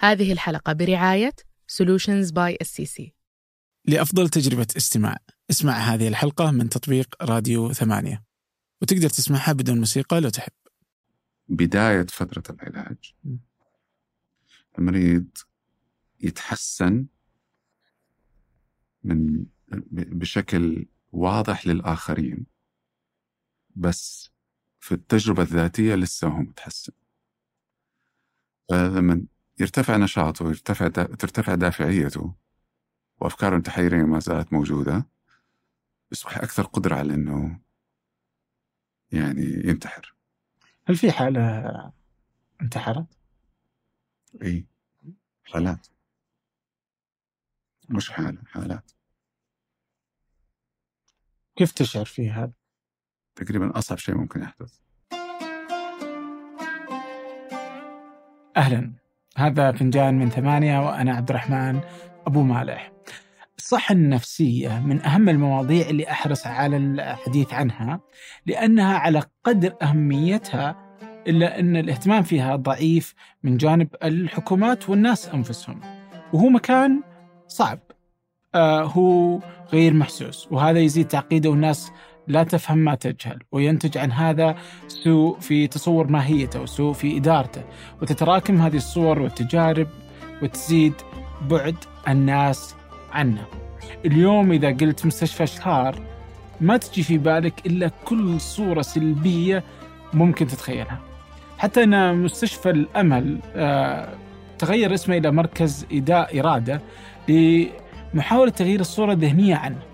هذه الحلقة برعاية Solutions by SCC لأفضل تجربة استماع. اسمع هذه الحلقة من تطبيق راديو ثمانية. وتقدر تسمعها بدون موسيقى لو تحب. بداية فترة العلاج. المريض يتحسن من بشكل واضح للآخرين. بس في التجربة الذاتية لسه هو متحسن. فلما يرتفع نشاطه ويرتفع ترتفع دافعيته. وأفكاره التحيرية ما زالت موجودة. يصبح أكثر قدرة على إنه يعني ينتحر. هل في حالة انتحرت؟ إي. حالات. مش حالة حالات. كيف تشعر في هذا؟ تقريبا أصعب شيء ممكن يحدث. أهلا. هذا فنجان من ثمانية وأنا عبد الرحمن أبو مالح. الصحة النفسية من أهم المواضيع اللي أحرص على الحديث عنها لأنها على قدر أهميتها إلا أن الاهتمام فيها ضعيف من جانب الحكومات والناس أنفسهم. وهو مكان صعب. آه هو غير محسوس. وهذا يزيد تعقيده والناس لا تفهم ما تجهل وينتج عن هذا سوء في تصور ماهيته وسوء في إدارته وتتراكم هذه الصور والتجارب وتزيد بعد الناس عنه. اليوم إذا قلت مستشفى شهار ما تجي في بالك إلا كل صورة سلبية ممكن تتخيلها. حتى أن مستشفى الأمل آه تغير اسمه إلى مركز إداء إرادة لمحاولة تغيير الصورة الذهنية عنه.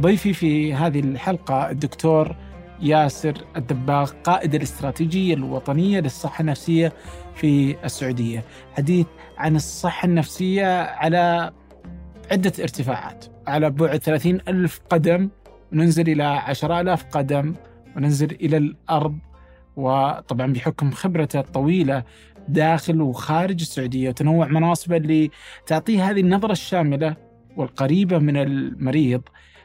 ضيفي في هذه الحلقة الدكتور ياسر الدباغ قائد الاستراتيجية الوطنية للصحة النفسية في السعودية. حديث عن الصحة النفسية على عدة ارتفاعات على بعد 30 ألف قدم وننزل إلى 10 ألاف قدم وننزل إلى الأرض. وطبعا بحكم خبرته الطويلة داخل وخارج السعودية وتنوع مناصبه اللي تعطيه هذه النظرة الشاملة والقريبة من المريض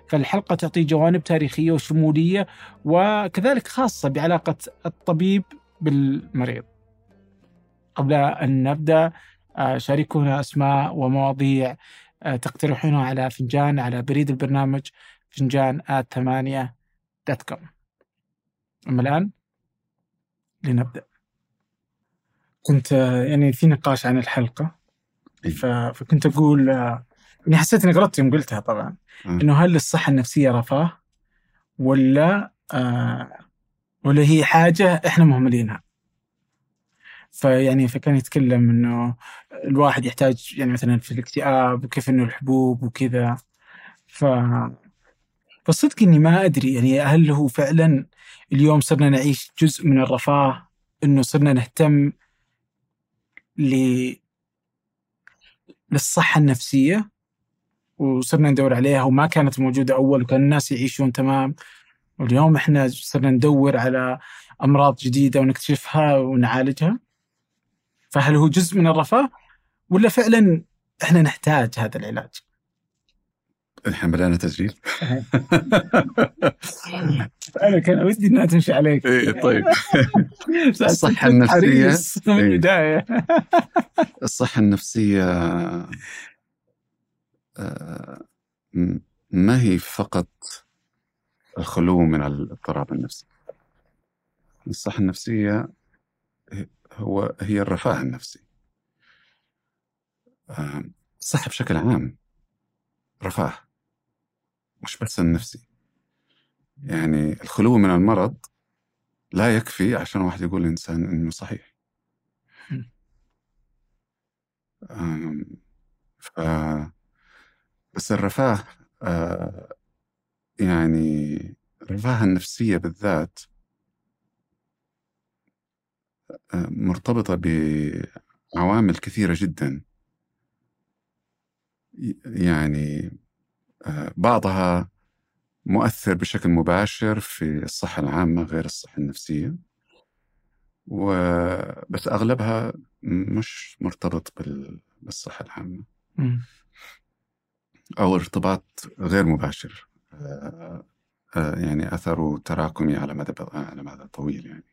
فالحلقة تعطي جوانب تاريخية وشمولية وكذلك خاصة بعلاقة الطبيب بالمريض. قبل أن نبدأ آه، شاركونا أسماء ومواضيع آه، تقترحونها على فنجان على بريد البرنامج فنجان at ثمانية dot com. أما الآن لنبدأ. كنت آه، يعني في نقاش عن الحلقة فكنت أقول يعني حسيت إني غلطت يوم قلتها طبعا. إنه هل الصحة النفسية رفاه ولا آه ولا هي حاجة إحنا مهملينها؟ فيعني فكان يتكلم إنه الواحد يحتاج يعني مثلا في الاكتئاب وكيف إنه الحبوب وكذا. ف فالصدق إني ما أدري يعني هل هو فعلا اليوم صرنا نعيش جزء من الرفاه؟ إنه صرنا نهتم ل للصحة النفسية؟ وصرنا ندور عليها وما كانت موجودة أول وكان الناس يعيشون تمام. واليوم إحنا صرنا ندور على أمراض جديدة ونكتشفها ونعالجها. فهل هو جزء من الرفاه ولا فعلا إحنا نحتاج هذا العلاج؟ الحين بدأنا تسجيل. أنا كان ودي إنها تمشي عليك. إيه طيب. الصحة النفسية. من البداية. الصحة النفسية ما هي فقط الخلو من الاضطراب النفسي؟ الصحة النفسية هو هي الرفاه النفسي. آه، الصحة بشكل عام رفاه مش بس النفسي. يعني الخلو من المرض لا يكفي عشان واحد يقول الإنسان إنه صحيح. ف بس الرفاه آه يعني الرفاهة النفسية بالذات آه مرتبطة بعوامل كثيرة جدا. يعني آه بعضها مؤثر بشكل مباشر في الصحة العامة غير الصحة النفسية. و... بس أغلبها مش مرتبط بالصحة العامة. أو ارتباط غير مباشر آه، آه، يعني أثره تراكمي على مدى على مدى طويل يعني.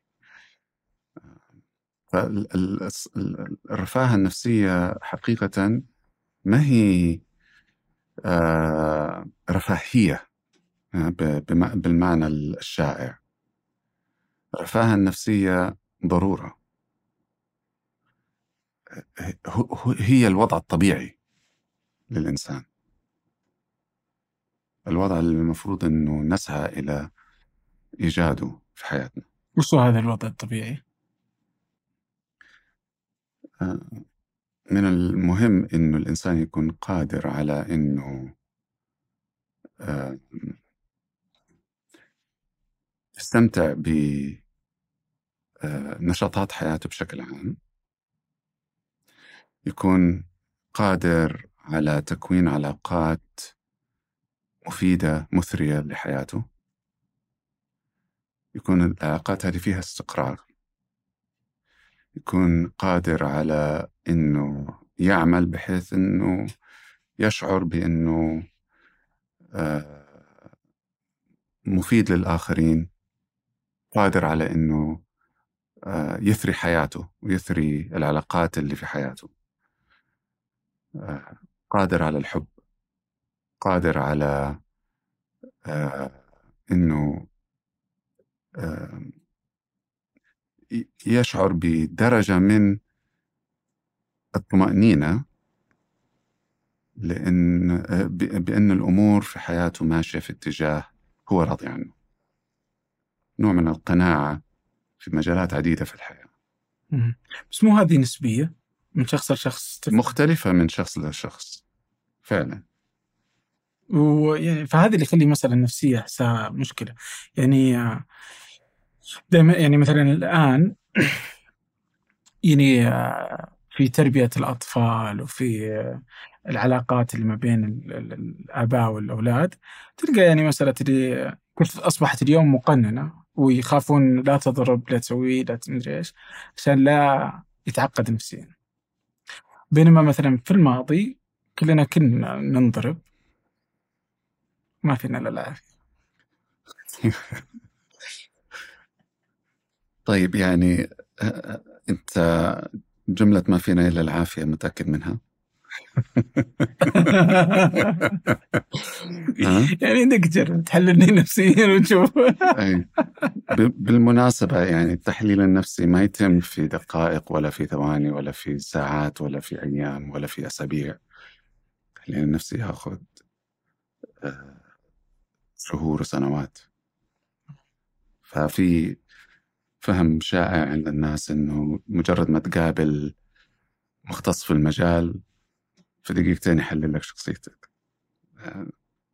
فالرفاهة النفسية حقيقة ما هي آه، رفاهية آه، بالمعنى الشائع. الرفاهة النفسية ضرورة. هي الوضع الطبيعي للإنسان. الوضع اللي المفروض أنه نسعى إلى إيجاده في حياتنا وش هو هذا الوضع الطبيعي؟ آه، من المهم أنه الإنسان يكون قادر على أنه آه، يستمتع بنشاطات آه، حياته بشكل عام يكون قادر على تكوين علاقات مفيدة مثرية لحياته. يكون العلاقات هذه فيها استقرار. يكون قادر على إنه يعمل بحيث إنه يشعر بإنه آه، مفيد للآخرين. قادر على إنه آه، يثري حياته ويثري العلاقات اللي في حياته. آه، قادر على الحب. قادر على إنه يشعر بدرجة من الطمأنينة لأن بأن الأمور في حياته ماشية في اتجاه هو راضي عنه. نوع من القناعة في مجالات عديدة في الحياة. بس مو هذه نسبية؟ من شخص لشخص مختلفة من شخص لشخص. فعلا. ويعني فهذا اللي يخلي مسألة النفسية أحسها مشكلة. يعني دائما يعني مثلا الآن يعني في تربية الأطفال وفي العلاقات اللي ما بين الآباء والأولاد تلقى يعني مسألة اللي كيف أصبحت اليوم مقننة ويخافون لا تضرب لا تسوي لا تدري إيش عشان لا يتعقد نفسيا. بينما مثلا في الماضي كلنا كنا ننضرب ما فينا إلا العافية طيب يعني أنت جملة ما فينا إلا العافية متأكد منها؟ يعني انك تجرب تحللني نفسيا وتشوف بالمناسبة يعني التحليل النفسي ما يتم في دقائق ولا في ثواني ولا في ساعات ولا في أيام ولا في أسابيع. التحليل النفسي ياخذ شهور وسنوات. ففي فهم شائع عند الناس إنه مجرد ما تقابل مختص في المجال في دقيقتين يحلل لك شخصيتك.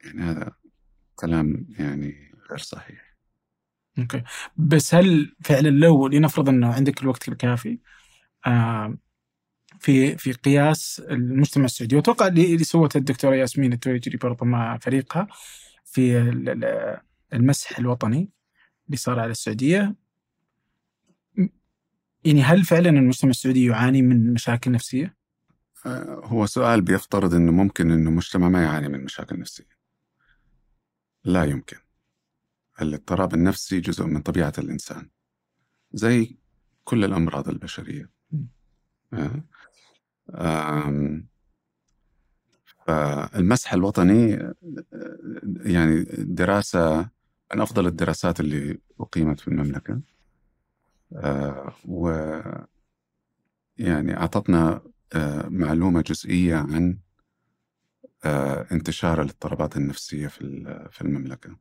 يعني هذا كلام يعني غير صحيح. okay. بس هل فعلا لو لنفرض إنه عندك الوقت الكافي آه في في قياس المجتمع السعودي وأتوقع اللي سوته الدكتورة ياسمين التويجري برضه مع فريقها في المسح الوطني اللي صار على السعودية يعني هل فعلا المجتمع السعودي يعاني من مشاكل نفسية؟ آه، هو سؤال بيفترض إنه ممكن إنه المجتمع ما يعاني من مشاكل نفسية. لا يمكن. الاضطراب النفسي جزء من طبيعة الإنسان. زي كل الأمراض البشرية. آه، فالمسح الوطني يعني دراسة من أفضل الدراسات اللي أقيمت في المملكة. آه، و يعني أعطتنا معلومة جزئية عن انتشار الاضطرابات النفسية في المملكة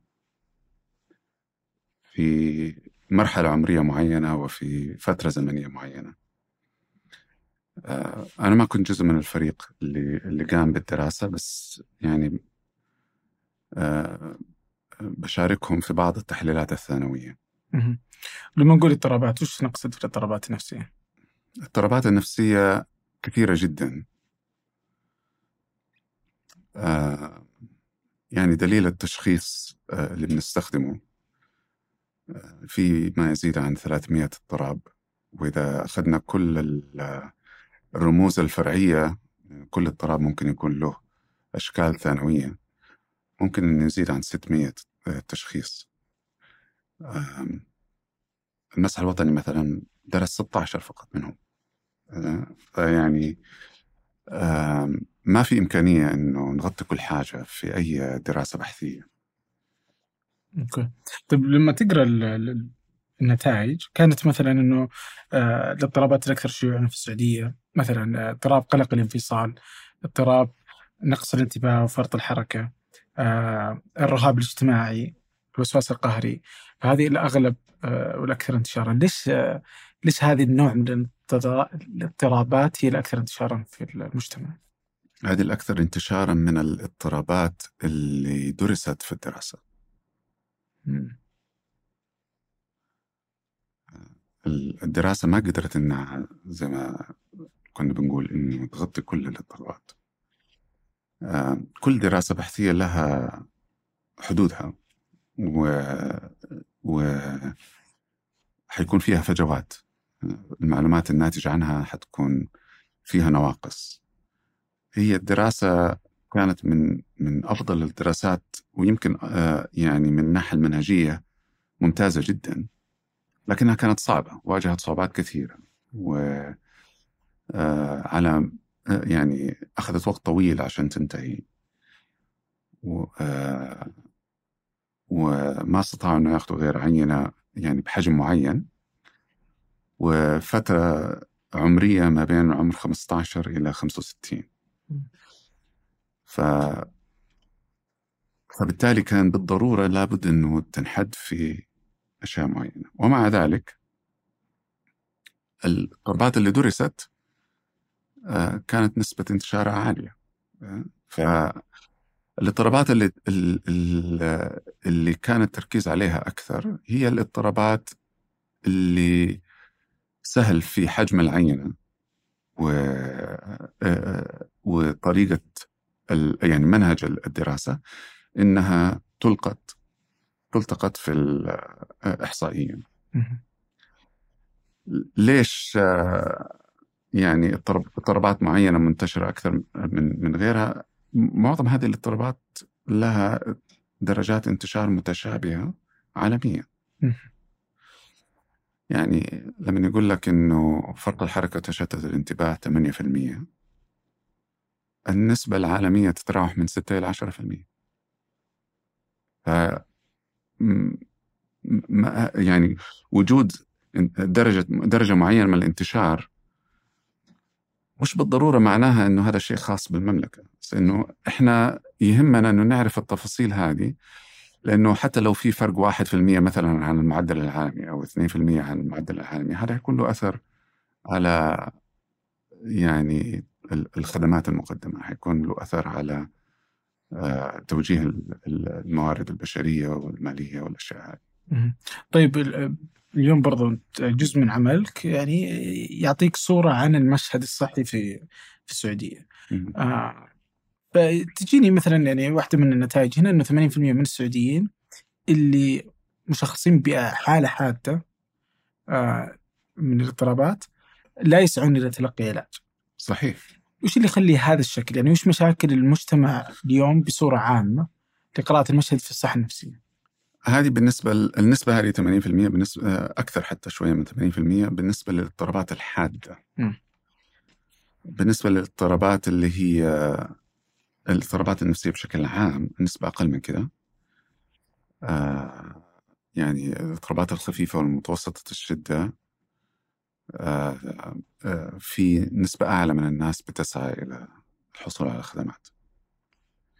في مرحلة عمرية معينة وفي فترة زمنية معينة أنا ما كنت جزء من الفريق اللي اللي قام بالدراسة بس يعني بشاركهم في بعض التحليلات الثانوية. لما نقول اضطرابات وش نقصد في الاضطرابات النفسية؟ الاضطرابات النفسية كثيرة جدا. آه يعني دليل التشخيص آه اللي بنستخدمه آه في ما يزيد عن 300 اضطراب وإذا أخذنا كل الرموز الفرعية كل اضطراب ممكن يكون له أشكال ثانوية. ممكن أن يزيد عن 600 تشخيص. المسح الوطني مثلا درس 16 فقط منهم. آه، فيعني ما في إمكانية أنه نغطي كل حاجة في أي دراسة بحثية. أوكي. طيب لما تقرأ النتائج كانت مثلا إنه آه، الاضطرابات الاكثر شيوعا في السعودية مثلا آه، اضطراب قلق الانفصال، اضطراب نقص الانتباه وفرط الحركة، آه، الرهاب الاجتماعي، الوسواس القهري، هذه الاغلب والاكثر انتشارا، ليش ليش هذه النوع من الاضطرا- الاضطرابات هي الاكثر انتشارا في المجتمع؟ هذه الأكثر انتشارا من الاضطرابات اللي درست في الدراسة مم. الدراسة ما قدرت إنها زي ما كنا بنقول إنه تغطي كل الاضطرابات. آه، كل دراسة بحثية لها حدودها و, و... حيكون فيها فجوات. المعلومات الناتجة عنها حتكون فيها نواقص. هي الدراسة كانت من من أفضل الدراسات ويمكن آه، يعني من الناحية المنهجية ممتازة جدا. لكنها كانت صعبة واجهت صعوبات كثيرة. و آه، على آه، يعني أخذت وقت طويل عشان تنتهي. و آه، وما استطاعوا أنه يأخذوا غير عينة يعني بحجم معين. وفترة عمرية ما بين عمر 15 إلى 65 ف فبالتالي كان بالضرورة لابد أنه تنحد في أشياء معينة. ومع ذلك الاضطرابات اللي درست آه، كانت نسبة انتشارها عالية. آه، فالاضطرابات اللي ال- ال- اللي كان التركيز عليها أكثر هي الاضطرابات اللي سهل في حجم العينة و آه، وطريقة ال- يعني منهج الدراسة إنها تلقط تلتقط في الإحصائية مم. ليش آه، يعني اضطراب- اضطرابات معينة منتشرة أكثر من من غيرها معظم هذه الاضطرابات لها درجات انتشار متشابهة عالميا. يعني لما يقول لك إنه فرط الحركة وتشتت الانتباه 8% النسبة العالمية تتراوح من 6 إلى 10% ف م- ما- يعني وجود درجة درجة معينة من الانتشار مش بالضرورة معناها إنه هذا شيء خاص بالمملكة بس إنه إحنا يهمنا إنه نعرف التفاصيل هذه لإنه حتى لو في فرق واحد في المية مثلا عن المعدل العالمي أو 2% عن المعدل العالمي هذا يكون له أثر على يعني ال- الخدمات المقدمة حيكون له أثر على توجيه ال- ال- الموارد البشرية والمالية والأشياء هذه. طيب ال- اليوم برضو جزء من عملك يعني يعطيك صورة عن المشهد الصحي في في السعودية مم. آه فتجيني مثلا يعني واحدة من النتائج هنا إنه 80% من السعوديين اللي مشخصين بحالة حادة آه من الاضطرابات لا يسعون إلى تلقي علاج. صحيح وش اللي يخلي هذا الشكل؟ يعني وش مشاكل المجتمع اليوم بصورة عامة لقراءة المشهد في الصحة النفسية؟ هذه بالنسبة النسبة هذه 80% بالنسبة أكثر حتى شوية من 80% بالنسبة للاضطرابات الحادة مم. بالنسبة للاضطرابات اللي هي الاضطرابات النفسية بشكل عام النسبة أقل من كذا آه يعني الاضطرابات الخفيفة والمتوسطة الشدة آه آه في نسبة أعلى من الناس بتسعى إلى الحصول على خدمات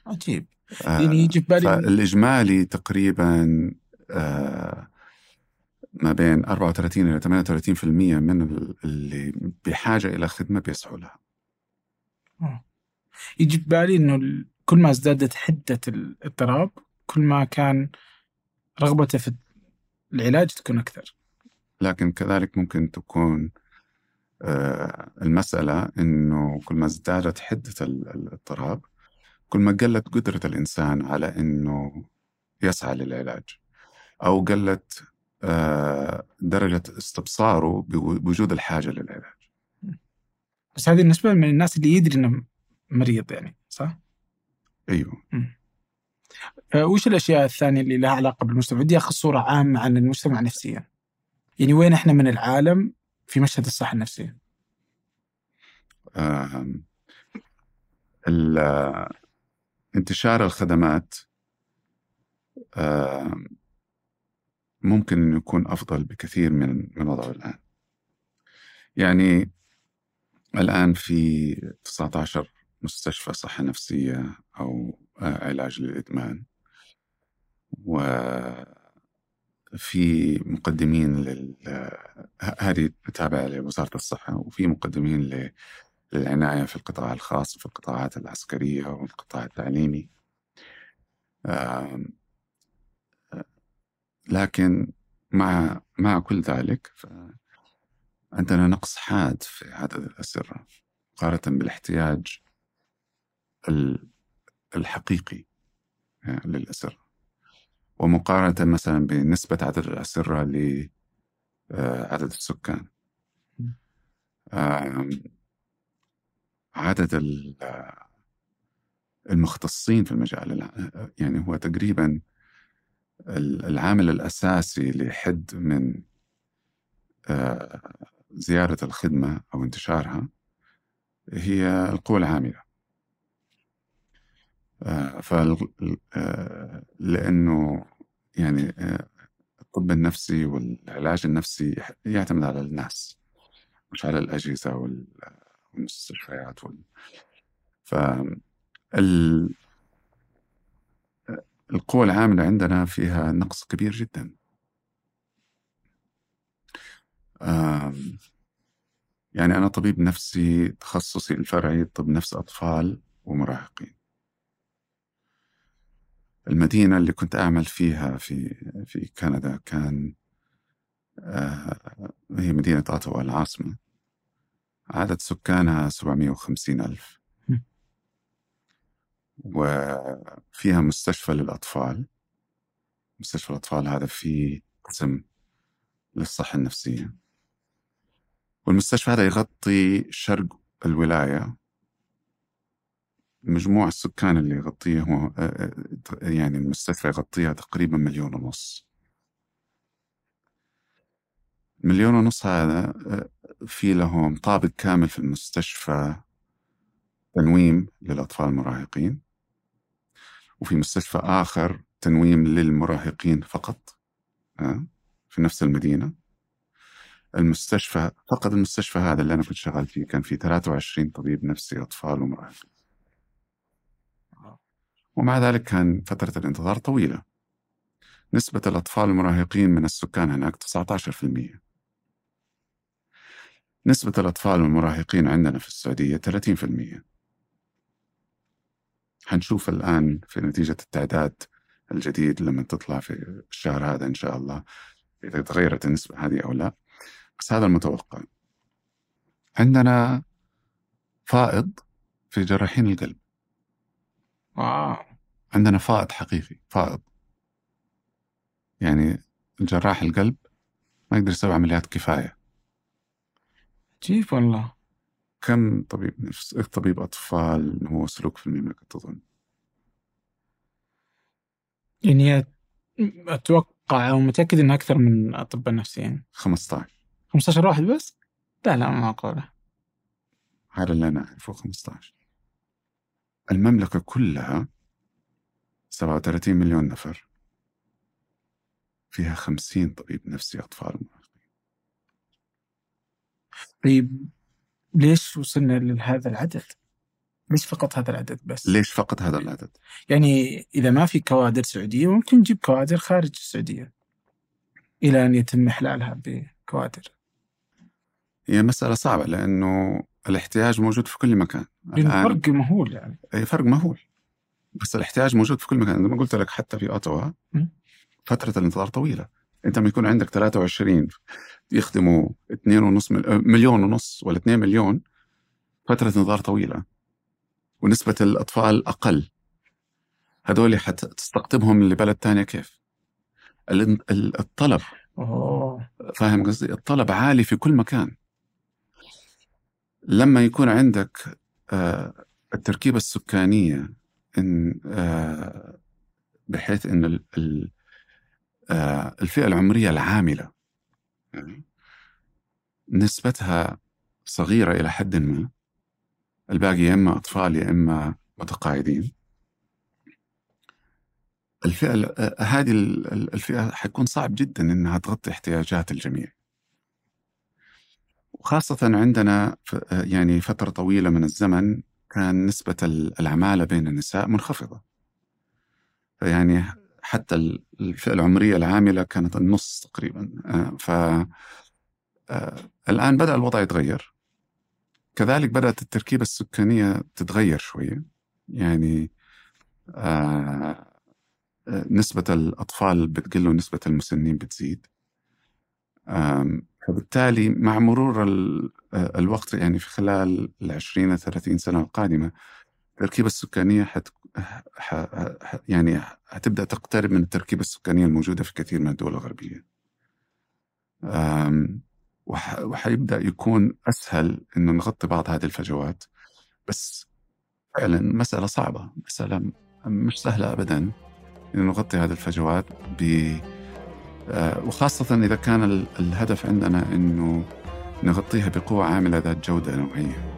عجيب آه، يعني يجي في بالي فالإجمالي تقريبا آه، ما بين 34 إلى 38% من ال- اللي بحاجة إلى خدمة بيسعوا لها آه. يجي في بالي ال- كل ما ازدادت حدة الاضطراب كل ما كان رغبته في العلاج تكون أكثر. لكن كذلك ممكن تكون آه، المسألة إنه كل ما ازدادت حدة ال- الاضطراب كل ما قلت قدرة الإنسان على إنه يسعى للعلاج أو قلت آه، درجة استبصاره بو- بوجود الحاجة للعلاج بس هذه النسبة من الناس اللي يدري إنه مريض يعني صح؟ أيوه آه، وش الأشياء الثانية اللي لها علاقة بالمجتمع؟ بدي أخذ صورة عامة عن المجتمع نفسيا. يعني وين إحنا من العالم في مشهد الصحة النفسية آم، ال- انتشار الخدمات آم، ممكن انه يكون أفضل بكثير من من وضعه الآن. يعني الآن في 19 مستشفى صحة نفسية أو آه، علاج للإدمان وفي مقدمين لل هذه تابعة لوزارة الصحة وفي مقدمين ل- للعناية في القطاع الخاص وفي القطاعات العسكرية والقطاع التعليمي. لكن مع مع كل ذلك عندنا نقص حاد في عدد الأسرة مقارنة بالاحتياج ال- الحقيقي للأسرة. ومقارنة مثلا بنسبة عدد الأسرة لعدد السكان. آم، عدد ال- المختصين في المجال يعني هو تقريبا ال- العامل الأساسي لحد من آه، زيارة الخدمة أو انتشارها هي القوى العاملة. آه، فال آه، لأنه يعني آه، الطب النفسي والعلاج النفسي يعتمد على الناس مش على الأجهزة وال- والمستشفيات وال... ف ال- القوى العاملة عندنا فيها نقص كبير جدا. يعني أنا طبيب نفسي تخصصي الفرعي طب نفس أطفال ومراهقين. المدينة اللي كنت أعمل فيها في في كندا كان آه، هي مدينة أوتاوا العاصمة. عدد سكانها 750 ألف. وفيها مستشفى للأطفال. مستشفى الأطفال هذا فيه قسم للصحة النفسية. والمستشفى هذا يغطي شرق الولاية. مجموع السكان اللي يغطيه هو آه، آه، يعني المستشفى يغطيها تقريبا مليون ونص. مليون ونص هذا آه، في لهم طابق كامل في المستشفى تنويم للأطفال المراهقين وفي مستشفى آخر تنويم للمراهقين فقط آه، في نفس المدينة. المستشفى فقط المستشفى هذا اللي أنا كنت شغال فيه كان فيه 23 طبيب نفسي أطفال ومراهقين. ومع ذلك كان فترة الانتظار طويلة. نسبة الأطفال المراهقين من السكان هناك 19% نسبة الأطفال المراهقين عندنا في السعودية 30% حنشوف الآن في نتيجة التعداد الجديد لما تطلع في الشهر هذا إن شاء الله إذا تغيرت النسبة هذه أو لا. بس هذا المتوقع. عندنا فائض في جراحين القلب. واو عندنا فائض حقيقي فائض. يعني جراح القلب ما يقدر يسوي عمليات كفاية. عجيب والله. كم طبيب نفس طبيب أطفال هو سلوك في المملكة تظن؟ يعني أتوقع أو متأكد انه أكثر من أطباء نفسيين. 15 15 واحد بس؟ لا لا ما معقوله هذا اللي أنا أعرفه 15 المملكة كلها 37 مليون نفر فيها 50 طبيب نفسي أطفال طيب ليش وصلنا لهذا العدد؟ ليش فقط هذا العدد بس؟ ليش فقط هذا العدد؟ يعني إذا ما في كوادر سعودية ممكن نجيب كوادر خارج السعودية إلى أن يتم إحلالها بكوادر هي مسألة صعبة لأنه الاحتياج موجود في كل مكان. لأنه فرق مهول يعني. أي فرق مهول. بس الاحتياج موجود في كل مكان. زي ما قلت لك حتى في اوتوا م. فترة الانتظار طويلة. أنت لما يكون عندك 23 يخدموا 2.5 مل- مليون ونص ولا 2 مليون فترة انتظار طويلة. ونسبة الأطفال أقل. هذول حتستقطبهم لبلد تانية كيف؟ ال- ال- الطلب. أوه. فاهم قصدي؟ الطلب عالي في كل مكان. لما يكون عندك آه، التركيبة السكانية إن آه، بحيث ال- آه، الفئة العمرية العاملة يعني نسبتها صغيرة إلى حد ما الباقي يا إما أطفال يا إما متقاعدين. الفئة هذه الفئة حيكون صعب جدا إنها تغطي احتياجات الجميع. وخاصة عندنا يعني فترة طويلة من الزمن كان نسبة العمالة بين النساء منخفضة. فيعني حتى الفئة العمرية العاملة كانت النص تقريبا. آه، ف آه، الآن بدأ الوضع يتغير. كذلك بدأت التركيبة السكانية تتغير شوية. يعني آه، نسبة الأطفال بتقل ونسبة المسنين بتزيد. فبالتالي مع مرور الوقت يعني في خلال العشرين ثلاثين سنة القادمة التركيبة السكانية حت يعني هتبدأ تقترب من التركيبة السكانية الموجودة في كثير من الدول الغربية. وحيبدأ يكون أسهل إنه نغطي بعض هذه الفجوات. بس فعلا مسألة صعبة مسألة مش سهلة أبدا إنه نغطي هذه الفجوات ب آه، وخاصة إذا كان الهدف عندنا إنه نغطيها بقوة عاملة ذات جودة نوعية.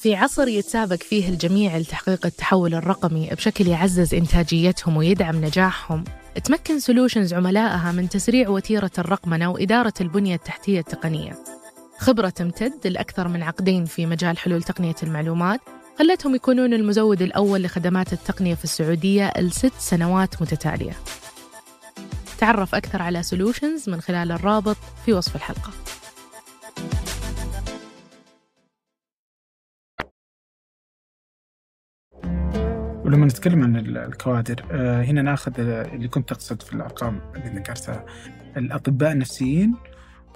في عصر يتسابق فيه الجميع لتحقيق التحول الرقمي بشكل يعزز إنتاجيتهم ويدعم نجاحهم تمكن solutions عملائها من تسريع وتيرة الرقمنة وإدارة البنية التحتية التقنية. خبرة تمتد لأكثر من عقدين في مجال حلول تقنية المعلومات خلتهم يكونون المزود الأول لخدمات التقنية في السعودية لست سنوات متتالية. تعرف أكثر على solutions من خلال الرابط في وصف الحلقة. ولما نتكلم عن الكوادر آه، هنا ناخذ اللي كنت تقصد في الأرقام اللي ذكرتها الأطباء النفسيين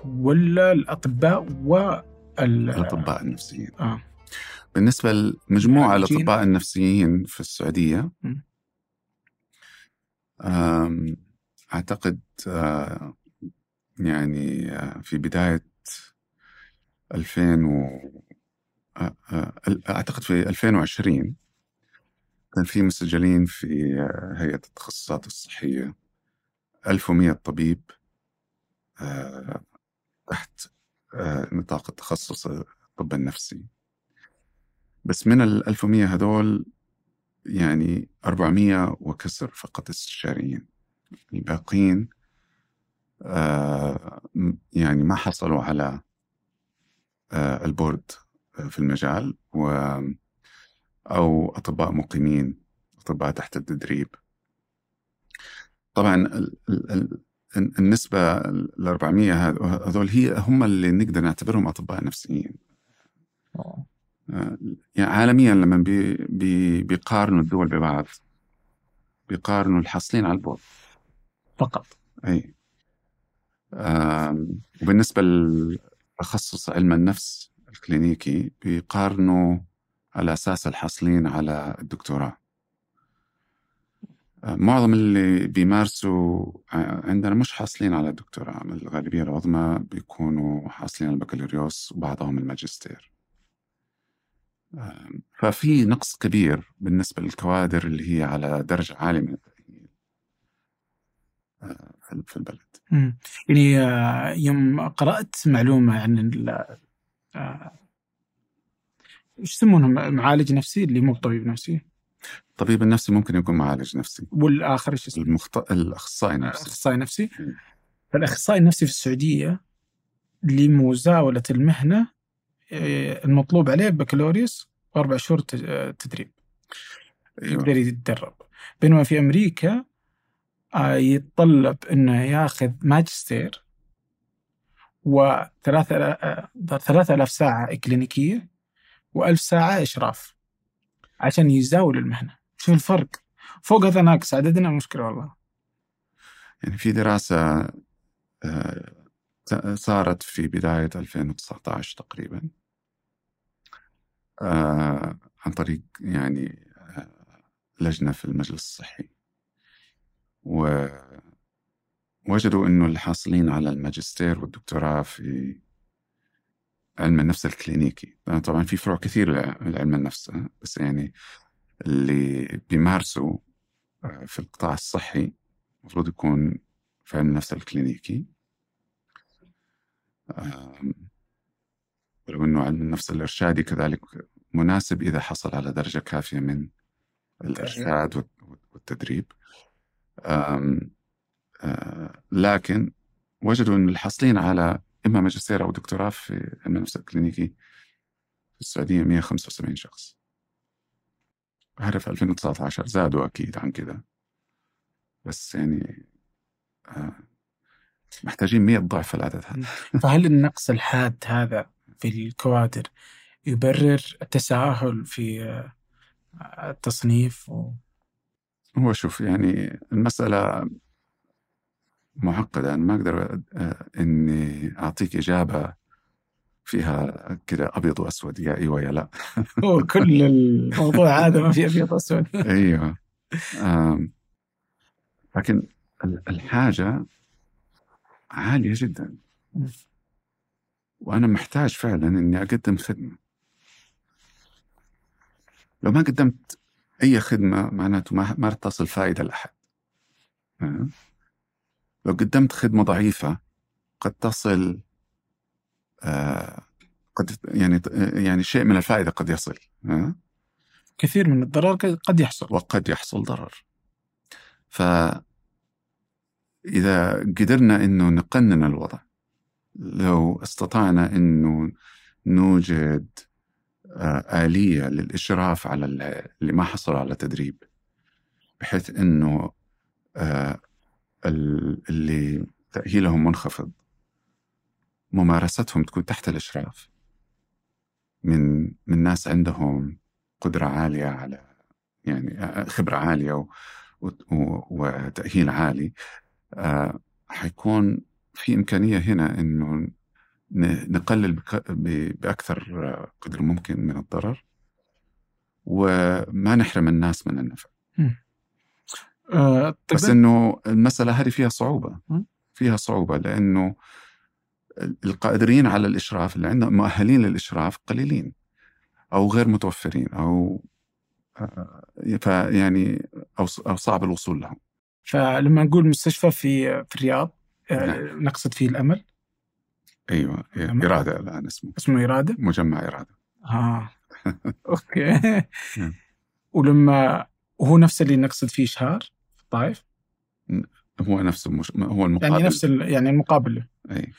ولا الأطباء و الأطباء النفسيين؟ آه. بالنسبة لمجموعة الأطباء النفسيين في السعودية أعتقد آه، يعني آه، في بداية 2000 و أعتقد في 2020 كان في مسجلين في هيئة التخصصات الصحية. 1100 طبيب آه، تحت آه، نطاق التخصص الطب النفسي. بس من ال 1100 هذول يعني 400 وكسر فقط استشاريين الباقيين آه، يعني ما حصلوا على ال board في المجال و أو أطباء مقيمين أطباء تحت التدريب. طبعا النسبة ال 400 هذول هي هم اللي نقدر نعتبرهم أطباء نفسيين. آه، يعني عالميا لما بي بي بيقارنوا الدول ببعض بيقارنوا الحاصلين على ال board فقط. أي. وبالنسبة لتخصص علم النفس الكلينيكي بيقارنوا على أساس الحاصلين على الدكتوراه. معظم اللي بيمارسوا عندنا مش حاصلين على الدكتوراه الغالبية العظمى بيكونوا حاصلين على البكالوريوس وبعضهم الماجستير. ففي نقص كبير بالنسبة للكوادر اللي هي على درجة عالية من التأهيل في البلد. يعني آه، يوم قرأت معلومة عن آه، إيش يسمونه معالج نفسي اللي مو بطبيب نفسي؟ الطبيب النفسي ممكن يكون معالج نفسي. والآخر إيش اسمه؟ المخت... الأخصائي النفسي الأخصائي النفسي فالأخصائي النفسي في السعودية لمزاوله المهنة آه، المطلوب عليه بكالوريوس واربع شهور تدريب. أيوة. يقدر يتدرب. بينما في أمريكا آه، يتطلب إنه ياخذ ماجستير وثلاثة آه، ثلاثة آلاف ساعة إكلينيكية وألف ساعة إشراف عشان يزاول المهنة. شوف الفرق. فوق هذا ناقص. عددنا مشكلة والله. يعني في دراسة آه، صارت في بداية 2019 تقريبا. آه، عن طريق يعني آه، لجنة في المجلس الصحي. ووجدوا أنه الحاصلين على الماجستير والدكتوراه في علم النفس الكلينيكي. طبعا في فروع كثير لعلم النفس بس يعني اللي بيمارسوا آه، في القطاع الصحي المفروض يكون في علم النفس الكلينيكي. ولو أنه علم النفس الإرشادي كذلك مناسب إذا حصل على درجة كافية من الإرشاد والت- والتدريب. آه، لكن وجدوا أن الحاصلين على إما ماجستير أو دكتوراه في علم النفس الكلينيكي في السعودية 175 شخص. أعرف 2019 زادوا أكيد عن كده. بس يعني آه، محتاجين 100 ضعف العدد هذا. فهل النقص الحاد هذا في الكوادر يبرر التساهل في آه، التصنيف؟ و... هو شوف يعني المسألة معقدة. أنا ما أقدر آه، إني أعطيك إجابة فيها كده أبيض وأسود. يا إيوة يا لا. هو كل الموضوع هذا ما في أبيض اسود أيوه. لكن ال- الحاجة عالية جدا. وأنا محتاج فعلا إني أقدم خدمة. لو ما قدمت أي خدمة معناته ما ما تصل فائدة لأحد؟ لو قدمت خدمة ضعيفة قد تصل آه قد يعني يعني شيء من الفائدة قد يصل؟ كثير من الضرر قد يحصل. وقد يحصل ضرر. فإذا قدرنا أنه نقنن الوضع لو استطعنا أنه نوجد آه، آلية للإشراف على ال- اللي ما حصلوا على تدريب بحيث أنه آه، ال- اللي تأهيلهم منخفض ممارستهم تكون تحت الإشراف. من من ناس عندهم قدرة عالية على يعني آه، خبرة عالية و- وتأهيل عالي. حيكون في إمكانية هنا إنه نقلل بأكثر آه، قدر ممكن من الضرر وما نحرم الناس من النفع. آه طيب بس إنه المسألة هذه فيها صعوبة. فيها صعوبة لأنه القادرين على الإشراف اللي عندهم مؤهلين للإشراف قليلين أو غير متوفرين أو آه، فيعني أو صعب الوصول لهم. فلما نقول مستشفى في في الرياض آه، نعم. نقصد فيه الأمل. أيوة تمام. إرادة الآن اسمه. اسمه إرادة؟ مجمع إرادة. آه. أوكي. نعم. ولما وهو نفس اللي نقصد فيه شهر في الطائف؟ هو نفسه مش هو المقابل. يعني نفس ال... يعني المقابل له أي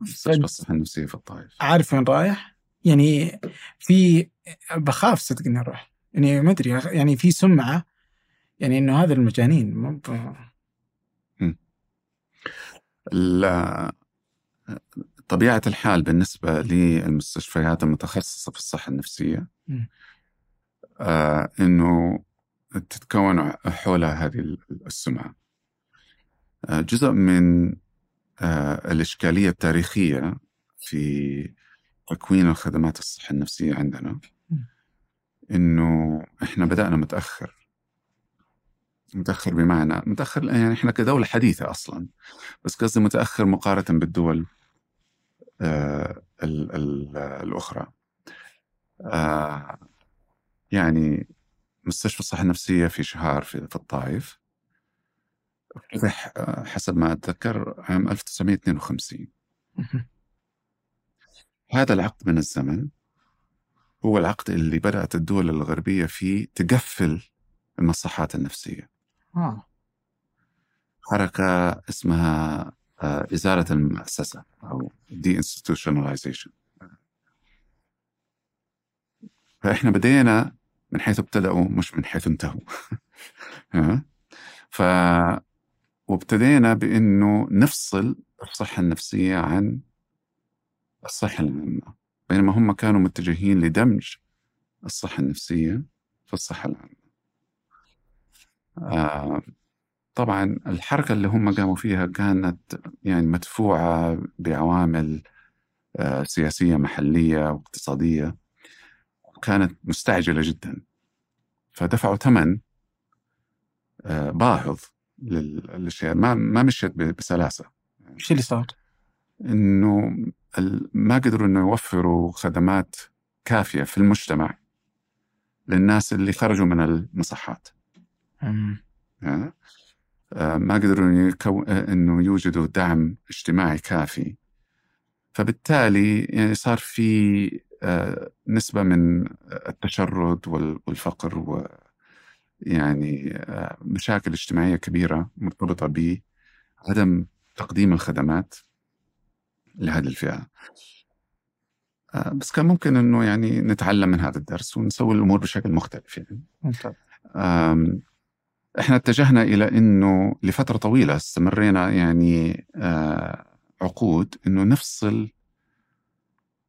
مستشفى الصحة النفسية في الطائف. عارف وين رايح؟ يعني في بخاف صدق إني أروح. يعني ما أدري يعني في سمعة يعني إنه هذا المجانين مو ب- ال- طبيعة الحال بالنسبة للمستشفيات المتخصصة في الصحة النفسية. آه إنه تتكون حولها هذه السمعة آه جزء من آه الإشكالية التاريخية في تكوين الخدمات الصحة النفسية عندنا. إنه إحنا بدأنا متأخر متأخر بمعنى متأخر يعني إحنا كدولة حديثة أصلا بس قصدي متأخر مقارنة بالدول آه ال ال الأخرى. آه يعني مستشفى الصحة النفسية في شهار في, في الطائف. فتح آه، حسب ما أتذكر عام 1952 هذا العقد من الزمن هو العقد اللي بدأت الدول الغربية فيه تقفل المصحات النفسية. آه. حركة اسمها آه، إزالة المؤسسة أو deinstitutionalization. فإحنا بدينا من حيث ابتدأوا مش من حيث انتهوا؟ ف وابتدينا بأنه نفصل الصحة النفسية عن الصحة العامة. بينما هم كانوا متجهين لدمج الصحة النفسية في الصحة العامة. آه طبعا الحركة اللي هم قاموا فيها كانت يعني مدفوعة بعوامل آه، سياسية محلية واقتصادية وكانت مستعجلة جدا. فدفعوا ثمن آه، باهظ لل- للأشياء ما ما مشيت ب- بسلاسة. إيش اللي صار؟ إنه ما قدروا إنه يوفروا خدمات كافية في المجتمع للناس اللي خرجوا من المصحات. ما قدروا. آه، إنه يوجدوا دعم اجتماعي كافي. فبالتالي يعني صار في آه، نسبة من التشرد والفقر و يعني آه، مشاكل اجتماعية كبيرة مرتبطة بعدم تقديم الخدمات لهذه الفئة. آه، بس كان ممكن إنه يعني نتعلم من هذا الدرس ونسوي الأمور بشكل مختلف يعني. إحنا اتجهنا إلى إنه لفترة طويلة استمرينا يعني عقود إنه نفصل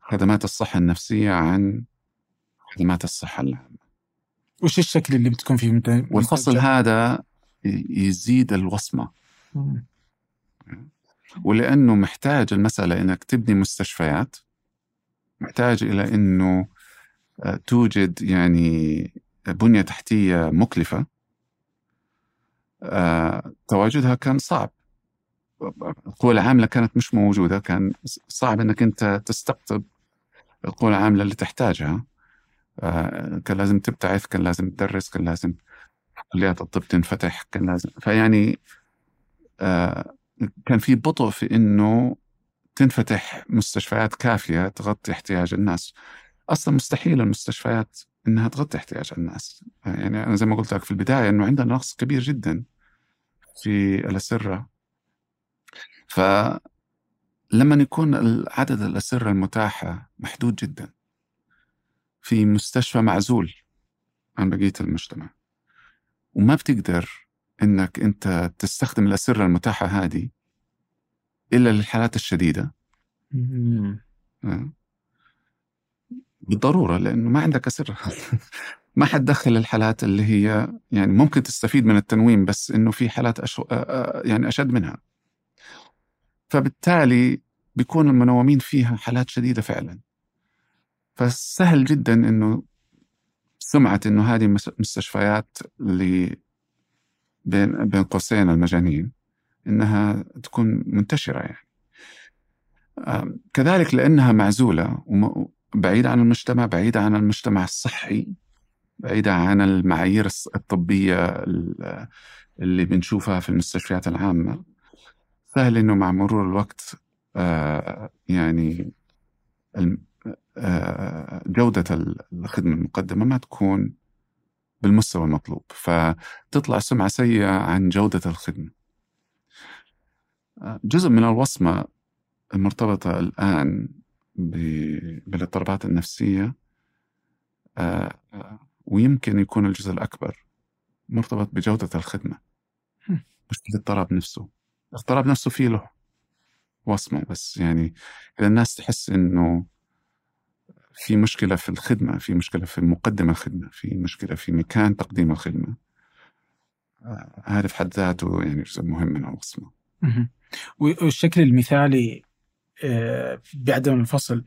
خدمات الصحة النفسية عن خدمات الصحة العامة. وش الشكل اللي بتكون فيه؟ مت... والفصل هذا يزيد الوصمة. ولأنه محتاج المسألة أنك تبني مستشفيات محتاج إلى أنه آه، توجد يعني بنية تحتية مكلفة. آه، تواجدها كان صعب. القوى العاملة كانت مش موجودة كان صعب أنك أنت تستقطب القوى العاملة اللي تحتاجها. آه، كان لازم تبتعث كان لازم تدرس كان لازم كليات الطب تنفتح كان لازم. فيعني آه، كان في بطء في إنه تنفتح مستشفيات كافية تغطي احتياج الناس. أصلا مستحيل المستشفيات إنها تغطي احتياج الناس. يعني أنا زي ما قلت لك في البداية إنه عندنا نقص كبير جدا في الأسرة. ف لما يكون عدد الأسرة المتاحة محدود جدا في مستشفى معزول عن بقية المجتمع وما بتقدر إنك أنت تستخدم الأسرة المتاحة هذه إلا للحالات الشديدة. بالضرورة لأنه ما عندك أسرة ما حتدخل الحالات اللي هي يعني ممكن تستفيد من التنويم بس إنه في حالات أشو... يعني أشد منها. فبالتالي بيكون المنومين فيها حالات شديدة فعلا. فسهل جدا إنه سمعة إنه هذه مستشفيات اللي بين بين قوسين المجانين إنها تكون منتشرة يعني. كذلك لأنها معزولة بعيدة عن المجتمع بعيدة عن المجتمع الصحي بعيدة عن المعايير الطبية اللي بنشوفها في المستشفيات العامة. سهل إنه مع مرور الوقت آه يعني آه جودة الخدمة المقدمة ما تكون بالمستوى المطلوب. فتطلع سمعة سيئة عن جودة الخدمة. آه، جزء من الوصمة المرتبطة الآن بالإضطرابات النفسية آه، ويمكن يكون الجزء الأكبر مرتبط بجودة الخدمة. مش بالاضطراب نفسه. الاضطراب نفسه فيه له وصمة بس. يعني إذا الناس تحس إنه في مشكلة في الخدمة في مشكلة في مقدم الخدمة في مشكلة في مكان تقديم الخدمة آه، هذا في حد ذاته يعني جزء مهم من الوصمة. والشكل المثالي آه، بعدم الفصل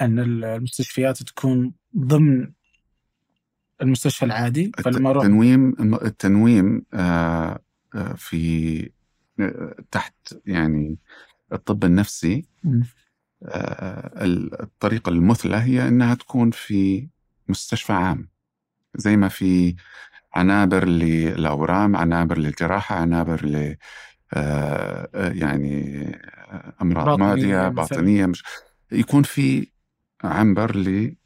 أن المستشفيات تكون ضمن المستشفى العادي فلما التنويم التنويم آه، في تحت يعني الطب النفسي آه، الطريقة المثلى هي أنها تكون في مستشفى عام زي ما في عنابر للأورام عنابر للجراحة عنابر آه، آه، يعني أمراض معدية باطنية مش يكون في عنبر ل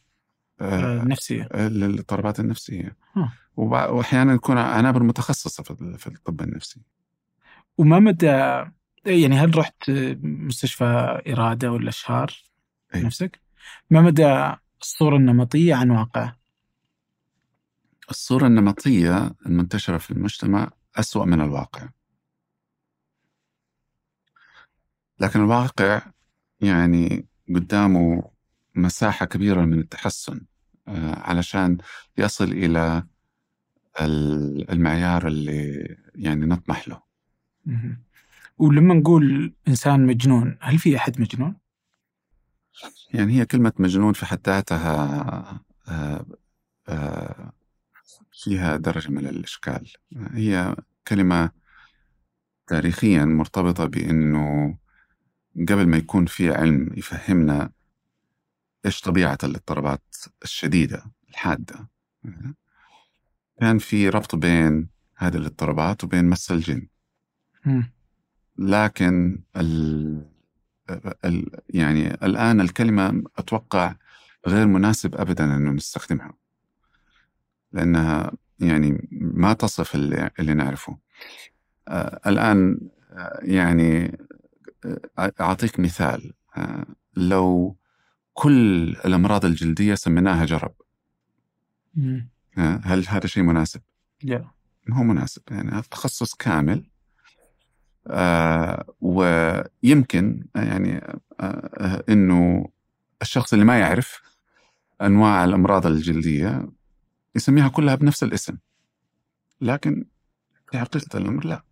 نفسية للاضطرابات النفسية وأحيانا تكون عنابر متخصصة في الطب النفسي وما مدى يعني هل رحت مستشفى إرادة ولا شهر أي. نفسك؟ ما مدى الصورة النمطية عن واقع؟ الصورة النمطية المنتشرة في المجتمع أسوأ من الواقع لكن الواقع يعني قدامه مساحة كبيرة من التحسن آه، علشان يصل إلى المعيار اللي يعني نطمح له. ولما نقول إنسان مجنون هل في أحد مجنون؟ يعني هي كلمة مجنون في حد ذاتها آه، آه، فيها درجة من الإشكال. هي كلمة تاريخيا مرتبطة بأنه قبل ما يكون في علم يفهمنا إيش طبيعة الاضطرابات الشديدة الحادة. كان في ربط بين هذه الاضطرابات وبين مس الجن. لكن ال- يعني الآن الكلمة أتوقع غير مناسب أبدا أنه نستخدمها. لأنها يعني ما تصف اللي, اللي نعرفه. آه، الآن آه، يعني أعطيك مثال. لو كل الأمراض الجلدية سميناها جرب. مم. هل هذا شيء مناسب؟ لا ما هو مناسب. يعني هذا تخصص كامل. آه ويمكن يعني آه إنه الشخص اللي ما يعرف أنواع الأمراض الجلدية يسميها كلها بنفس الاسم. لكن في حقيقة الأمر لا.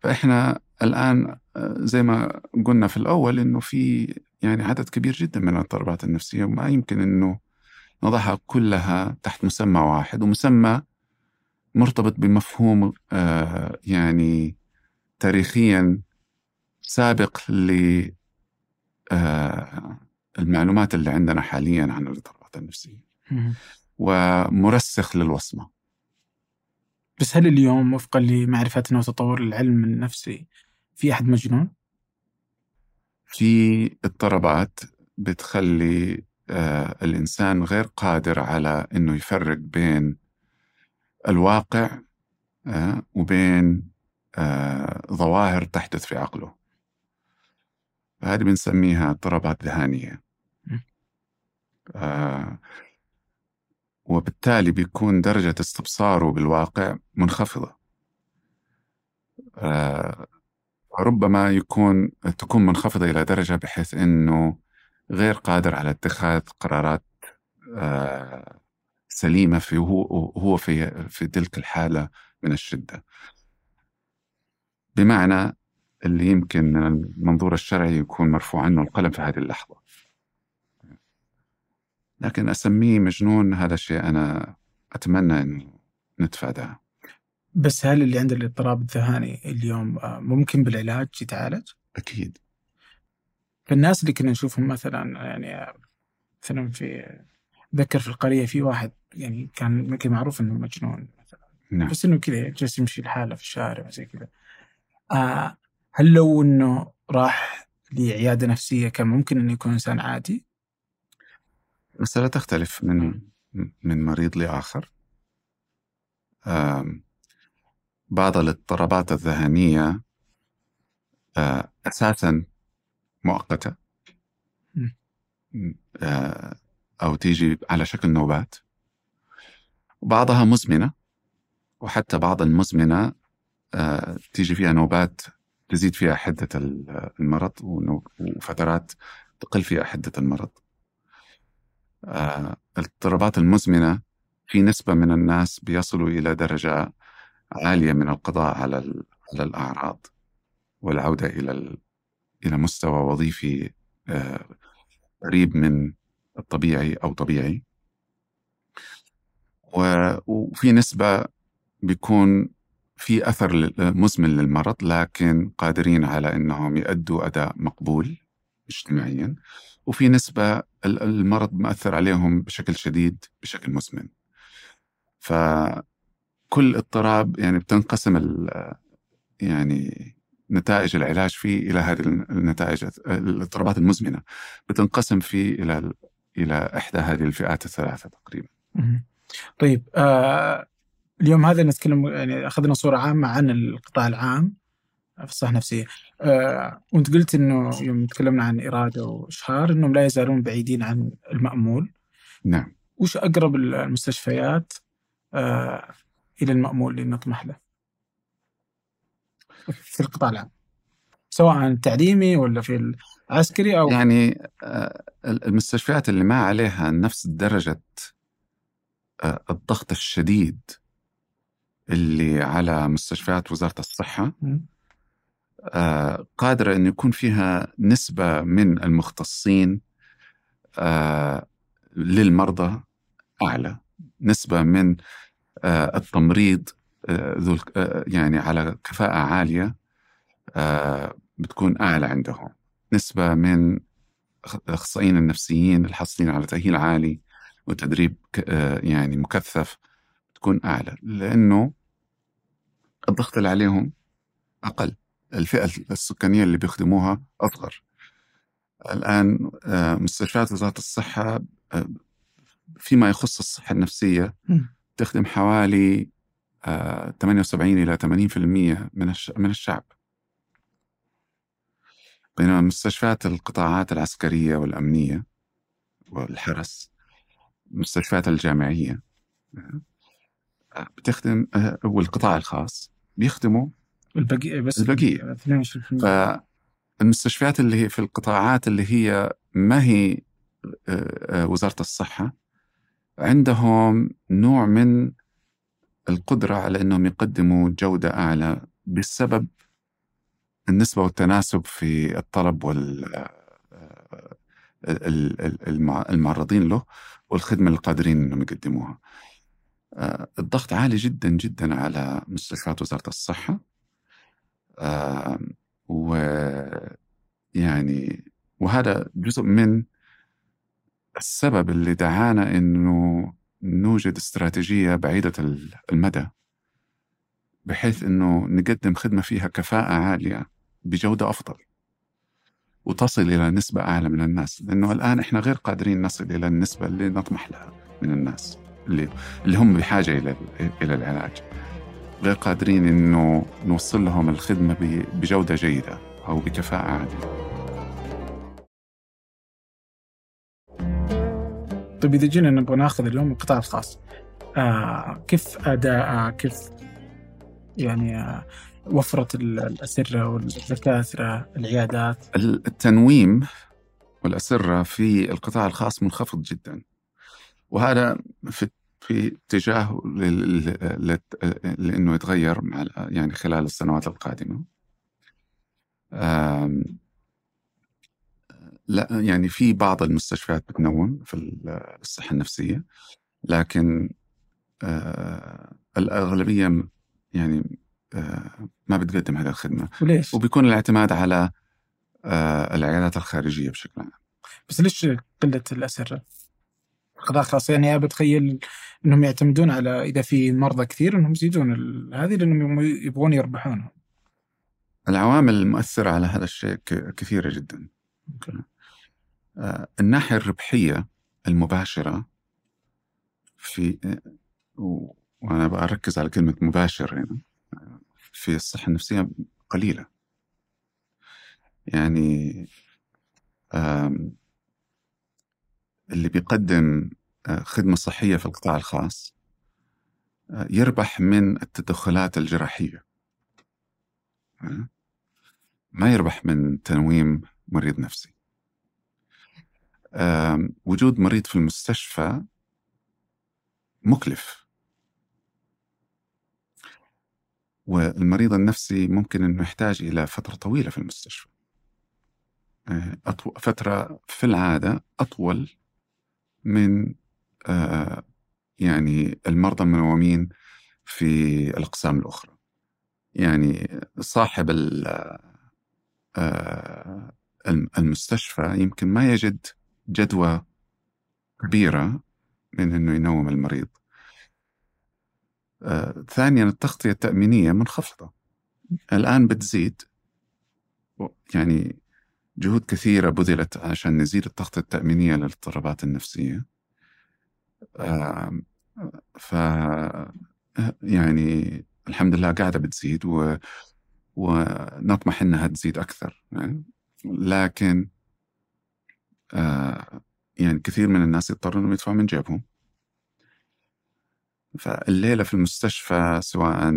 فإحنا الآن زي ما قلنا في الأول إنه في يعني عدد كبير جدا من الاضطرابات النفسية وما يمكن إنه نضعها كلها تحت مسمى واحد ومسمى مرتبط بمفهوم آه يعني تاريخيا سابق ل آه المعلومات اللي عندنا حاليا عن الاضطرابات النفسية مم. ومرسخ للوصمة بس هل اليوم وفقا لمعرفتنا وتطور العلم النفسي في أحد مجنون؟ في اضطرابات بتخلي آه الإنسان غير قادر على إنه يفرق بين الواقع آه وبين آه ظواهر تحدث في عقله هذه بنسميها اضطرابات ذهانيه م. آه وبالتالي بيكون درجة استبصاره بالواقع منخفضة آه ربما يكون تكون منخفضة إلى درجة بحيث أنه غير قادر على اتخاذ قرارات آه سليمة في هو في في تلك الحالة من الشدة. بمعنى اللي يمكن من المنظور الشرعي يكون مرفوع عنه القلم في هذه اللحظة. لكن أسميه مجنون هذا شيء أنا أتمنى أن نتفاداه بس هل اللي عنده الاضطراب الذهاني اليوم آه، ممكن بالعلاج يتعالج؟ أكيد. فالناس اللي كنا نشوفهم مثلا يعني آه، مثلا في ذكر في القرية في واحد يعني كان يمكن معروف إنه مجنون مثلا. نعم. بس إنه كذا جالس يمشي لحاله في الشارع زي كذا. آه هل لو إنه راح لعيادة نفسية كان ممكن إنه يكون إنسان عادي؟ مسألة تختلف من من مريض لآخر. آم، بعض الاضطرابات الذهنية آه، أساسا مؤقتة. آه، أو تيجي على شكل نوبات. وبعضها مزمنة وحتى بعض المزمنة آه، تيجي فيها نوبات تزيد فيها حدة ال- المرض وفترات تقل فيها حدة المرض. الاضطرابات المزمنة في نسبة من الناس بيصلوا إلى درجة عالية من القضاء على على الأعراض والعودة إلى إلى مستوى وظيفي آه، قريب من الطبيعي أو طبيعي. وفي نسبة بيكون في أثر مزمن للمرض لكن قادرين على أنهم يؤدوا أداء مقبول اجتماعيا. وفي نسبة ال- المرض مأثر عليهم بشكل شديد بشكل مزمن. فكل اضطراب يعني بتنقسم ال- يعني نتائج العلاج فيه إلى هذه النتائج الاضطرابات المزمنة. بتنقسم فيه إلى إلى إحدى هذه الفئات الثلاثة تقريبا. طيب آه اليوم هذا نتكلم يعني أخذنا صورة عامة عن القطاع العام في الصحة النفسية. آه وأنت قلت إنه يوم تكلمنا عن إرادة وإشهار إنهم لا يزالون بعيدين عن المأمول. نعم. وش أقرب المستشفيات؟ آه إلى المأمول اللي نطمح له. في القطاع العام. سواء تعليمي ولا في العسكري أو يعني آه، المستشفيات اللي ما عليها نفس درجة آه، الضغط الشديد اللي على مستشفيات وزارة الصحة مم. آه، قادرة أن يكون فيها نسبة من المختصين للمرضى أعلى. نسبة من التمريض آه، ذو آه، يعني على كفاءة عالية آه، بتكون أعلى عندهم نسبة من الأخصائيين النفسيين الحاصلين على تأهيل عالي وتدريب آه، يعني مكثف تكون أعلى لأنه الضغط اللي عليهم أقل الفئة السكانية اللي بيخدموها أصغر الآن آه، مستشفيات وزارة الصحة آه، فيما يخص الصحة النفسية. تخدم حوالي آه، 78 إلى 80% من من الشعب بينما مستشفيات القطاعات العسكرية والأمنية والحرس المستشفيات الجامعية آه، بتخدم آه، والقطاع الخاص بيخدموا البقية بس البقية. 22% فالمستشفيات اللي هي في القطاعات اللي هي ما هي آه، آه، وزارة الصحة عندهم نوع من القدرة على أنهم يقدموا جودة أعلى بسبب النسبة والتناسب في الطلب وال آه، ال- ال- المع- المعرضين له والخدمة اللي قادرين أنهم يقدموها. آه، الضغط عالي جدا جدا على مستشفيات وزارة الصحة. آه، ويعني وهذا جزء من السبب اللي دعانا إنه نوجد استراتيجية بعيدة ال- المدى بحيث إنه نقدم خدمة فيها كفاءة عالية بجودة أفضل وتصل إلى نسبة أعلى من الناس لأنه الآن إحنا غير قادرين نصل إلى النسبة اللي نطمح لها من الناس اللي اللي هم بحاجة إلى إلى العلاج. غير قادرين إنه نوصل لهم الخدمة بجودة جيدة أو بكفاءة عالية. طيب إذا جينا نبغى ناخذ اليوم القطاع الخاص آه كيف أداء كيف يعني آه وفرة ال- الأسرة والدكاترة العيادات التنويم والأسرة في القطاع الخاص منخفض جدا وهذا في في اتجاه لأنه يتغير مع يعني خلال السنوات القادمة. لا يعني في بعض المستشفيات بتنوم في ال- الصحة النفسية لكن آه، الأغلبية يعني آه، ما بتقدم هذه الخدمة وليش؟ وبيكون الاعتماد على آه، العيادات الخارجية بشكل عام. بس ليش قلة الأسرة؟ القطاع الخاص يعني بتخيل إنهم يعتمدون على إذا في مرضى كثير إنهم يزيدون هذه لانهم يبغون يربحون العوامل المؤثرة على هذا الشيء ك- كثيرة جدا آه، الناحية الربحية المباشرة في آه، وأنا بركز على كلمة مباشر هنا آه، في الصحة النفسية قليلة. يعني اللي بيقدم آه، خدمة صحية في القطاع الخاص آه، يربح من التدخلات الجراحية. آه، ما يربح من تنويم مريض نفسي. وجود مريض في المستشفى مكلف والمريض النفسي ممكن إنه يحتاج إلى فترة طويلة في المستشفى آه،. فترة في العادة أطول من آه، يعني المرضى المنومين في الأقسام الأخرى يعني صاحب آه، الم- المستشفى يمكن ما يجد جدوى كبيرة من إنه ينوم المريض. آه، ثانيا التغطية التأمينية منخفضة. الآن بتزيد. يعني جهود كثيرة بذلت عشان نزيد التغطية التأمينية للاضطرابات النفسية. ف يعني الحمد لله قاعدة بتزيد و... ونطمح إنها تزيد أكثر. يعني. لكن آه، يعني كثير من الناس يضطروا إنهم يدفعوا من جيبهم. فالليلة في المستشفى سواء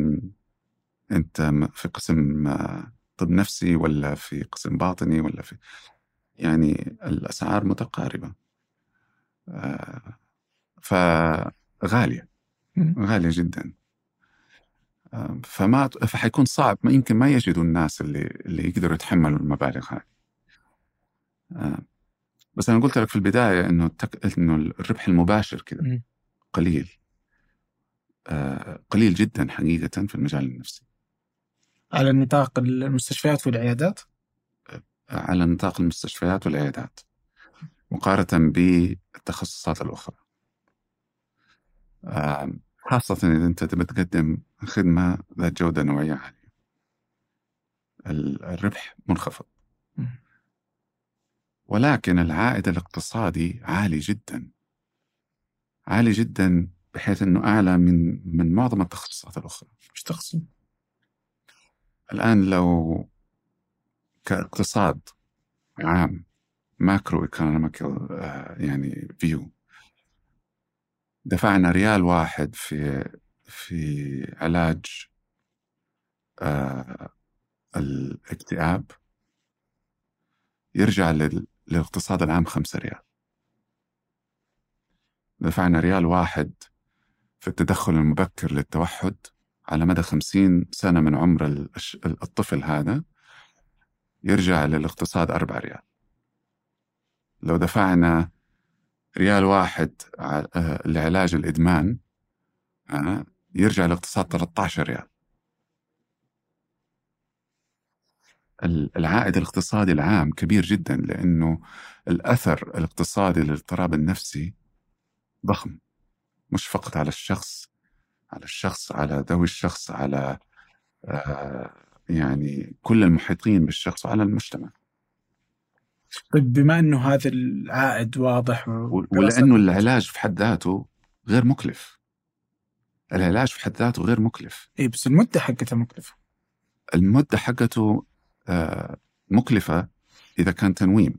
أنت م- في قسم آه، طب نفسي ولا في قسم باطني ولا في يعني الأسعار متقاربة. آه، فغالية مم. غالية جدا. آه، فما فحيكون صعب ما يمكن ما يجدوا الناس اللي اللي يقدروا يتحملوا المبالغ هذه. آه، بس أنا قلت لك في البداية إنه التك... إنه الربح المباشر كذا. قليل. آه، قليل جدا حقيقة في المجال النفسي. على نطاق المستشفيات والعيادات؟ على نطاق المستشفيات والعيادات مقارنة بالتخصصات الأخرى. آم، خاصة إذا أنت تبي تقدم خدمة ذات جودة نوعية عالية. ال- الربح منخفض. ولكن العائد الاقتصادي عالي جدا. عالي جدا بحيث إنه أعلى من من معظم التخصصات الأخرى. مش تقسيم الآن لو كاقتصاد عام macroeconomic يعني view دفعنا ريال واحد في في علاج آه الاكتئاب يرجع لل- للاقتصاد العام خمسة ريال. دفعنا ريال واحد في التدخل المبكر للتوحد على مدى خمسين سنة من عمر الطفل هذا يرجع للاقتصاد أربعة ريال. لو دفعنا ريال واحد آه، لعلاج الإدمان آه، يرجع الاقتصاد 13 ريال ال- العائد الاقتصادي العام كبير جدا لأنه الأثر الاقتصادي للاضطراب النفسي ضخم. مش فقط على الشخص على الشخص على ذوي الشخص على آه، يعني كل المحيطين بالشخص وعلى المجتمع. طيب بما إنه هذا العائد واضح و- ولأنه العلاج في حد ذاته غير مكلف. العلاج في حد ذاته غير مكلف. اي بس المدة حقتها مكلفة. المدة حقته مكلفة إذا كان تنويم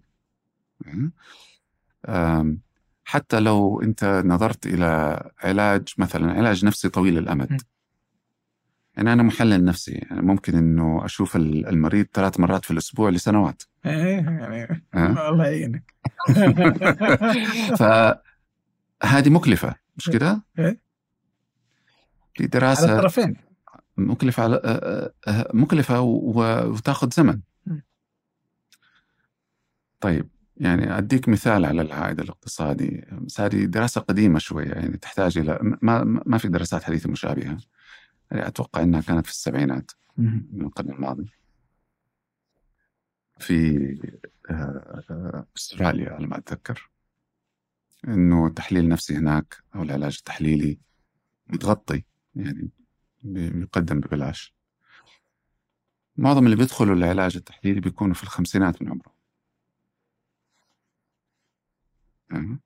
حتى لو أنت نظرت إلى علاج مثلا علاج نفسي طويل. الأمد يعني أنا محلل نفسي يعني ممكن إنه أشوف ال- المريض ثلاث مرات في الأسبوع لسنوات إيه يعني آه. الله يعينك فهذه مكلفة مش كده؟ إيه. في على دراسة الطرفين مكلفة على آه، آه، مكلفة وتاخذ زمن. طيب يعني أديك مثال على العائد الاقتصادي. بس هذه دراسة قديمة شوية يعني تحتاج إلى ما, ما في دراسات حديثة مشابهة. يعني أتوقع أنها كانت في السبعينات. من القرن الماضي. في آه، آه، أستراليا على ما أتذكر. إنه التحليل النفسي هناك أو العلاج التحليلي متغطي يعني بيقدم ببلاش معظم اللي بيدخلوا العلاج التحليلي بيكونوا في الخمسينات من عمرهم أه.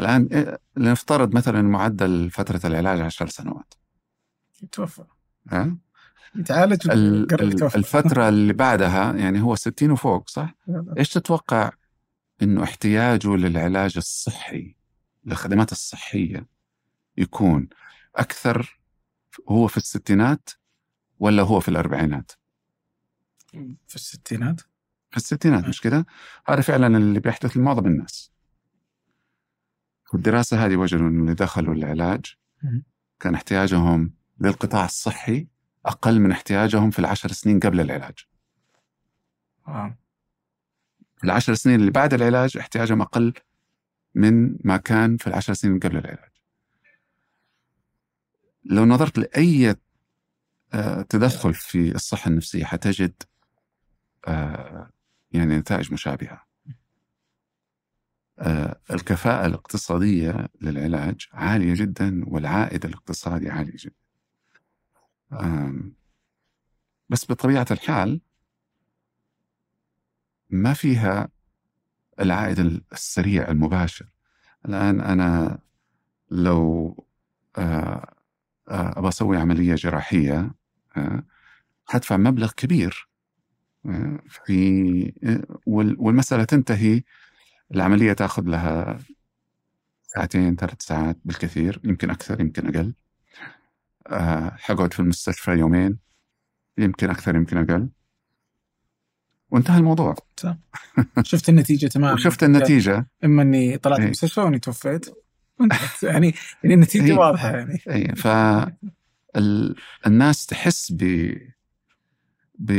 الآن إيه، لنفترض مثلا معدل فترة العلاج عشر سنوات يتوفى أه؟ يتعالج الفترة اللي بعدها يعني هو 60 وفوق صح؟ إيش تتوقع إنه احتياجه للعلاج الصحي للخدمات الصحية يكون أكثر هو في الستينات ولا هو في الأربعينات؟ في الستينات في الستينات مش كده؟ هذا فعلا اللي بيحدث لمعظم الناس. والدراسة هذه وجدوا إنه اللي دخلوا العلاج. كان احتياجهم للقطاع الصحي أقل من احتياجهم في العشر سنين قبل العلاج. آه. العشر سنين اللي بعد العلاج احتياجهم أقل من ما كان في العشر سنين قبل العلاج لو نظرت لأي آه، تدخل في الصحة النفسية حتجد آه، يعني نتائج مشابهة. آه، الكفاءة الاقتصادية للعلاج عالية جدا والعائد الاقتصادي عالي جدا. بس بطبيعة الحال ما فيها العائد السريع المباشر. الآن أنا لو آه، آه، أبغى أسوي عملية جراحية آه، حدفع مبلغ كبير آه، في وال- والمسألة تنتهي العملية تأخذ لها ساعتين ثلاث ساعات بالكثير يمكن أكثر يمكن آه، حقعد في المستشفى يومين يمكن أكثر يمكن أقل. وانتهى الموضوع. شفت النتيجة تمام وشفت النتيجة. إما إني طلعت من إيه. المستشفى وإني توفيت. يعني يعني النتيجة إيه. واضحة يعني اي ف ال- الناس تحس ب ب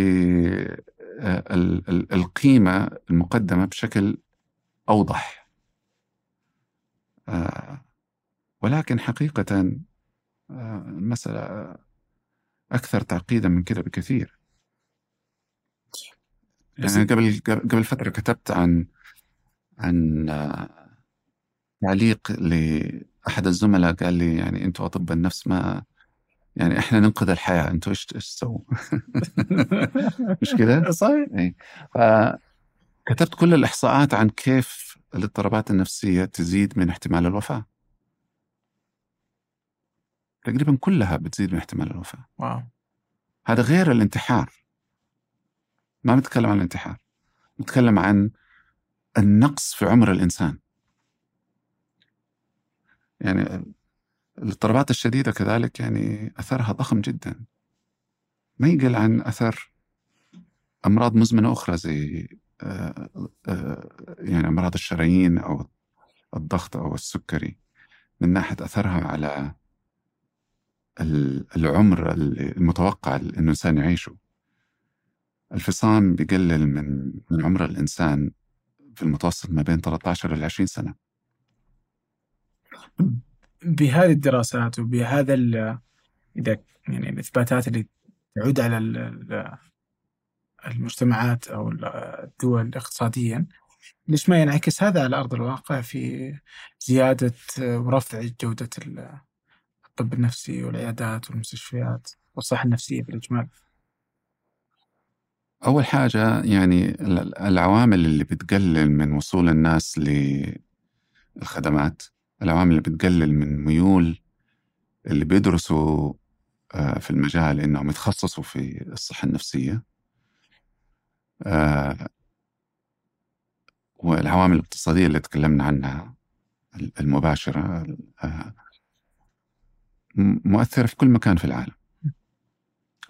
آه، ال- ال- القيمة المقدمة بشكل أوضح آه، ولكن حقيقة آه، المسألة أكثر تعقيدا من كذا بكثير يعني قبل قبل فترة كتبت عن عن تعليق لأحد الزملاء قال لي يعني أنتم أطباء النفس ما يعني إحنا ننقذ الحياة أنتم إيش إيش تسووا؟ مش كده؟ صحيح إيه. ف كتبت كل الإحصاءات عن كيف الاضطرابات النفسية تزيد من احتمال الوفاة تقريبا كلها بتزيد من احتمال الوفاة واو هذا غير الانتحار ما بنتكلم عن الانتحار نتكلم عن النقص في عمر الإنسان يعني الاضطرابات الشديدة كذلك يعني أثرها ضخم جدا. ما يقل عن أثر أمراض مزمنة أخرى زي آه، آه، يعني أمراض الشرايين أو الضغط أو السكري من ناحية أثرها على العمر المتوقع أن الإنسان يعيشه. الفصام بيقلل من من عمر الإنسان في المتوسط ما بين 13 إلى 20 سنة. بهذه الدراسات وبهذا إذا يعني الإثباتات اللي تعود على المجتمعات أو الدول اقتصاديا ليش ما ينعكس هذا على أرض الواقع في زيادة ورفع جودة الطب النفسي والعيادات والمستشفيات والصحة النفسية بالإجمال أول حاجة يعني العوامل اللي بتقلل من وصول الناس للخدمات العوامل اللي بتقلل من ميول اللي بيدرسوا آه، في المجال إنهم يتخصصوا في الصحة النفسية. آه، والعوامل الاقتصادية اللي تكلمنا عنها المباشرة آه، مؤثرة في كل مكان في العالم.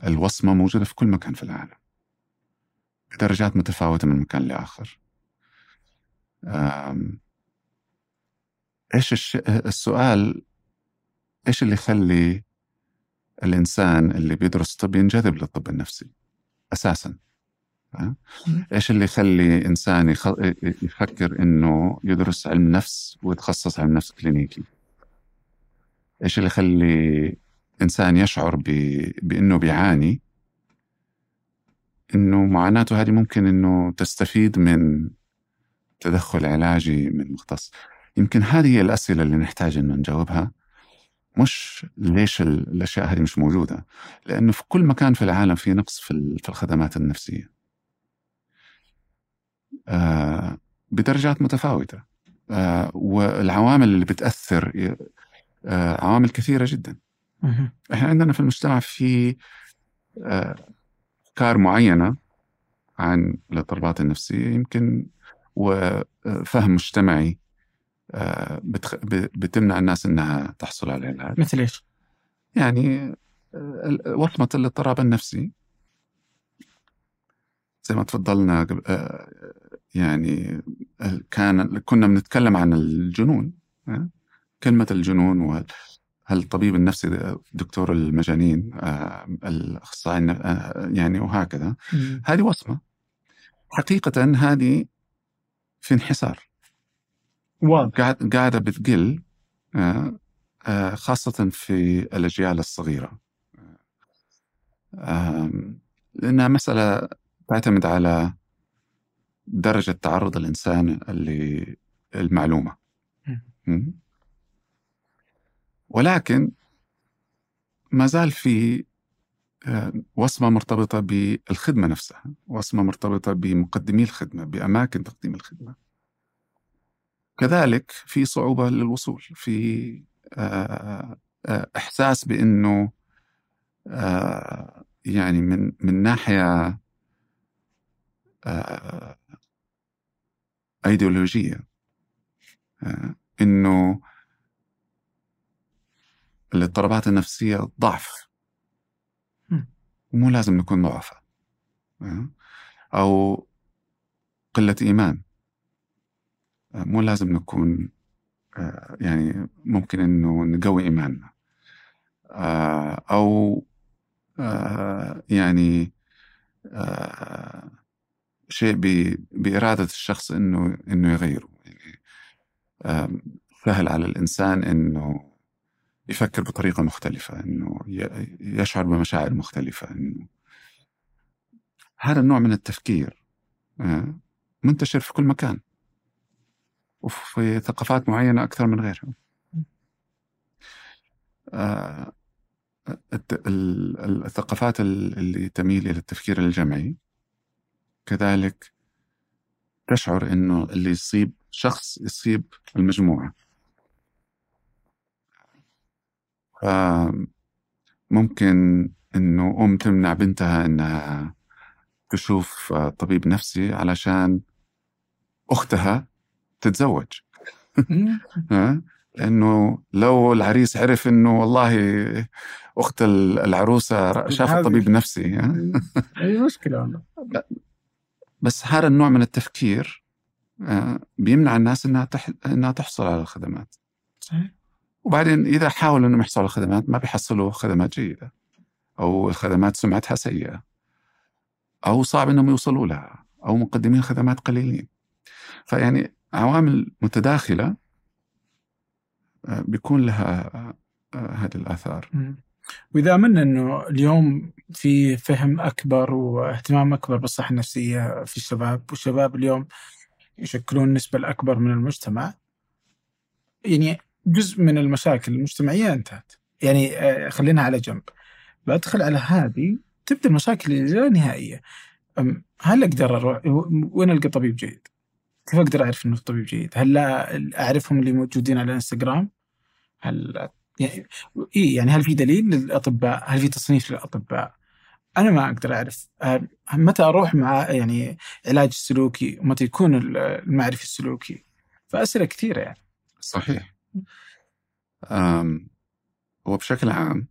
الوصمة موجودة في كل مكان في العالم. بدرجات متفاوتة من مكان لآخر. إيش الش... السؤال إيش اللي يخلي الإنسان اللي بيدرس طب ينجذب للطب النفسي؟ أساساً. إيش اللي يخلي إنسان يخ... يفكر إنه يدرس علم نفس ويتخصص علم نفس كلينيكي؟ إيش اللي يخلي إنسان يشعر ب... بإنه بيعاني؟ إنه معاناته هذه ممكن إنه تستفيد من تدخل علاجي من مختص. يمكن هذه هي الأسئلة اللي نحتاج انه نجاوبها. مش ليش الأشياء هذه مش موجودة؟ لأنه في كل مكان في العالم في نقص في الخدمات النفسية. آه، بدرجات متفاوتة. آه، والعوامل اللي بتأثر آه، عوامل كثيرة جدا. إحنا عندنا في المجتمع في أفكار معينة عن الاضطرابات النفسية يمكن وفهم مجتمعي بتمنع الناس إنها تحصل على العلاج مثل إيش؟ يعني وصمة الاضطراب النفسي. زي ما تفضلنا يعني كان كنا بنتكلم عن الجنون كلمة الجنون وهل الطبيب النفسي دكتور المجانين آه، الأخصائي آه، يعني وهكذا. هذه وصمة. حقيقة هذه في انحسار. قاعدة بتقل آه، خاصة في الأجيال الصغيرة. لأنها مسألة تعتمد على درجة تعرض الإنسان للمعلومة ولكن ما زال في آه، وصمة مرتبطة بالخدمة نفسها وصمة مرتبطة بمقدمي الخدمة بأماكن تقديم الخدمة. كذلك في صعوبة للوصول في آه، آه، إحساس بأنه يعني من من ناحية إيديولوجية آه، إنه الاضطرابات النفسية ضعف. مو لازم نكون ضعفاء آه، أو قلة إيمان. آه، مو لازم نكون يعني ممكن إنه نقوي إيماننا. أو يعني شيء بإرادة الشخص إنه إنه يغيره. يعني سهل على الإنسان إنه يفكر بطريقة مختلفة إنه يشعر بمشاعر مختلفة إنه هذا النوع من التفكير آه، منتشر في كل مكان. وفي ثقافات معينة أكثر من غيرها. آه، الثقافات اللي تميل إلى التفكير الجمعي كذلك تشعر إنه اللي يصيب شخص يصيب المجموعة. ممكن إنه أم تمنع بنتها إنها تشوف طبيب نفسي علشان أختها تتزوج. انه لو العريس عرف إنه والله أخت العروسة شافت طبيب نفسي أي مشكلة بس هذا النوع من التفكير آه، بيمنع الناس إنها تح... إنها تحصل على الخدمات. صحيح. وبعدين إذا حاولوا إنهم يحصلوا على الخدمات ما بيحصلوا خدمات جيدة أو الخدمات سمعتها سيئة أو صعب إنهم يوصلوا لها أو مقدمين خدمات قليلين. فيعني عوامل متداخلة آه، بيكون لها آه، هذه الآثار. وإذا أمنا أنه اليوم في فهم أكبر واهتمام أكبر بالصحة النفسية في الشباب والشباب اليوم يشكلون النسبة الأكبر من المجتمع يعني جزء من المشاكل المجتمعية انتهت. يعني آه، خلينا على جنب. بدخل على هذه تبدأ المشاكل اللا نهائية. هل أقدر أروح؟ وين ألقى طبيب جيد؟ كيف أقدر أعرف إنه طبيب جيد؟ هل أعرفهم اللي موجودين على الانستغرام؟ هل يعني إيه يعني هل في دليل للأطباء؟ هل في تصنيف للأطباء؟ أنا ما أقدر أعرف متى أروح مع يعني علاج السلوكي ومتى يكون المعرفي السلوكي فأسئلة كثيرة يعني صحيح أم وبشكل عام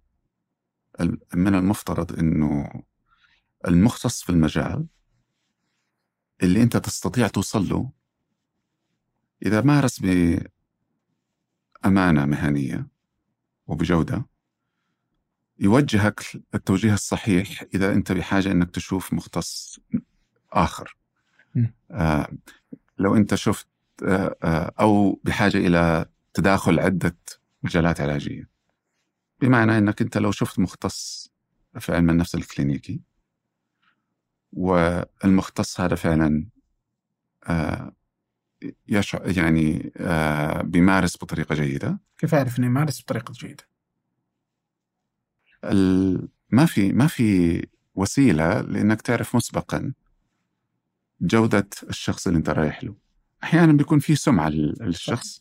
من المفترض إنه المختص في المجال اللي أنت تستطيع توصل له إذا مارس بأمانة مهنية وبجودة يوجهك التوجيه الصحيح إذا أنت بحاجة أنك تشوف مختص آخر. آه لو أنت شفت آه آه أو بحاجة إلى تداخل عدة مجالات علاجية. بمعنى أنك أنت لو شفت مختص في علم النفس الكلينيكي والمختص هذا فعلا آه يشعر يعني آه بيمارس بطريقة جيدة. كيف أعرف إنه يمارس بطريقة جيدة؟ ما في ما في وسيلة لإنك تعرف مسبقا جودة الشخص اللي أنت رايح له. أحيانا بيكون في سمعة للشخص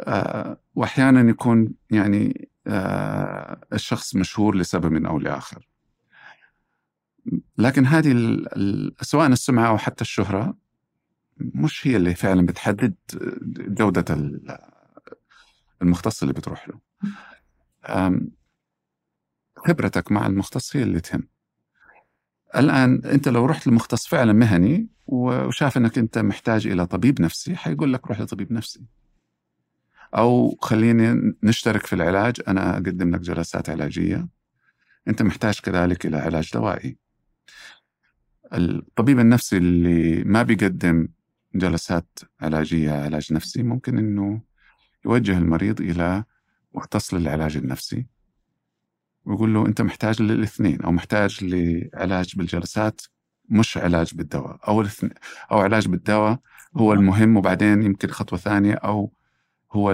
آه وأحيانا يكون يعني آه الشخص مشهور لسبب أو لآخر. لكن هذه سواء السمعة أو حتى الشهرة مش هي اللي فعلا بتحدد جودة المختص اللي بتروح له. خبرتك مع المختص هي اللي تهم. الآن أنت لو رحت لمختص فعلا مهني وشاف أنك أنت محتاج إلى طبيب نفسي حيقول لك روح لطبيب نفسي. أو خليني نشترك في العلاج أنا أقدم لك جلسات علاجية. أنت محتاج كذلك إلى علاج دوائي. الطبيب النفسي اللي ما بيقدم جلسات علاجية علاج نفسي ممكن أنه يوجه المريض إلى مختص للعلاج النفسي. ويقول له أنت محتاج للاثنين أو محتاج لعلاج بالجلسات مش علاج بالدواء. أو الاثنين أو علاج بالدواء هو المهم وبعدين يمكن خطوة ثانية أو هو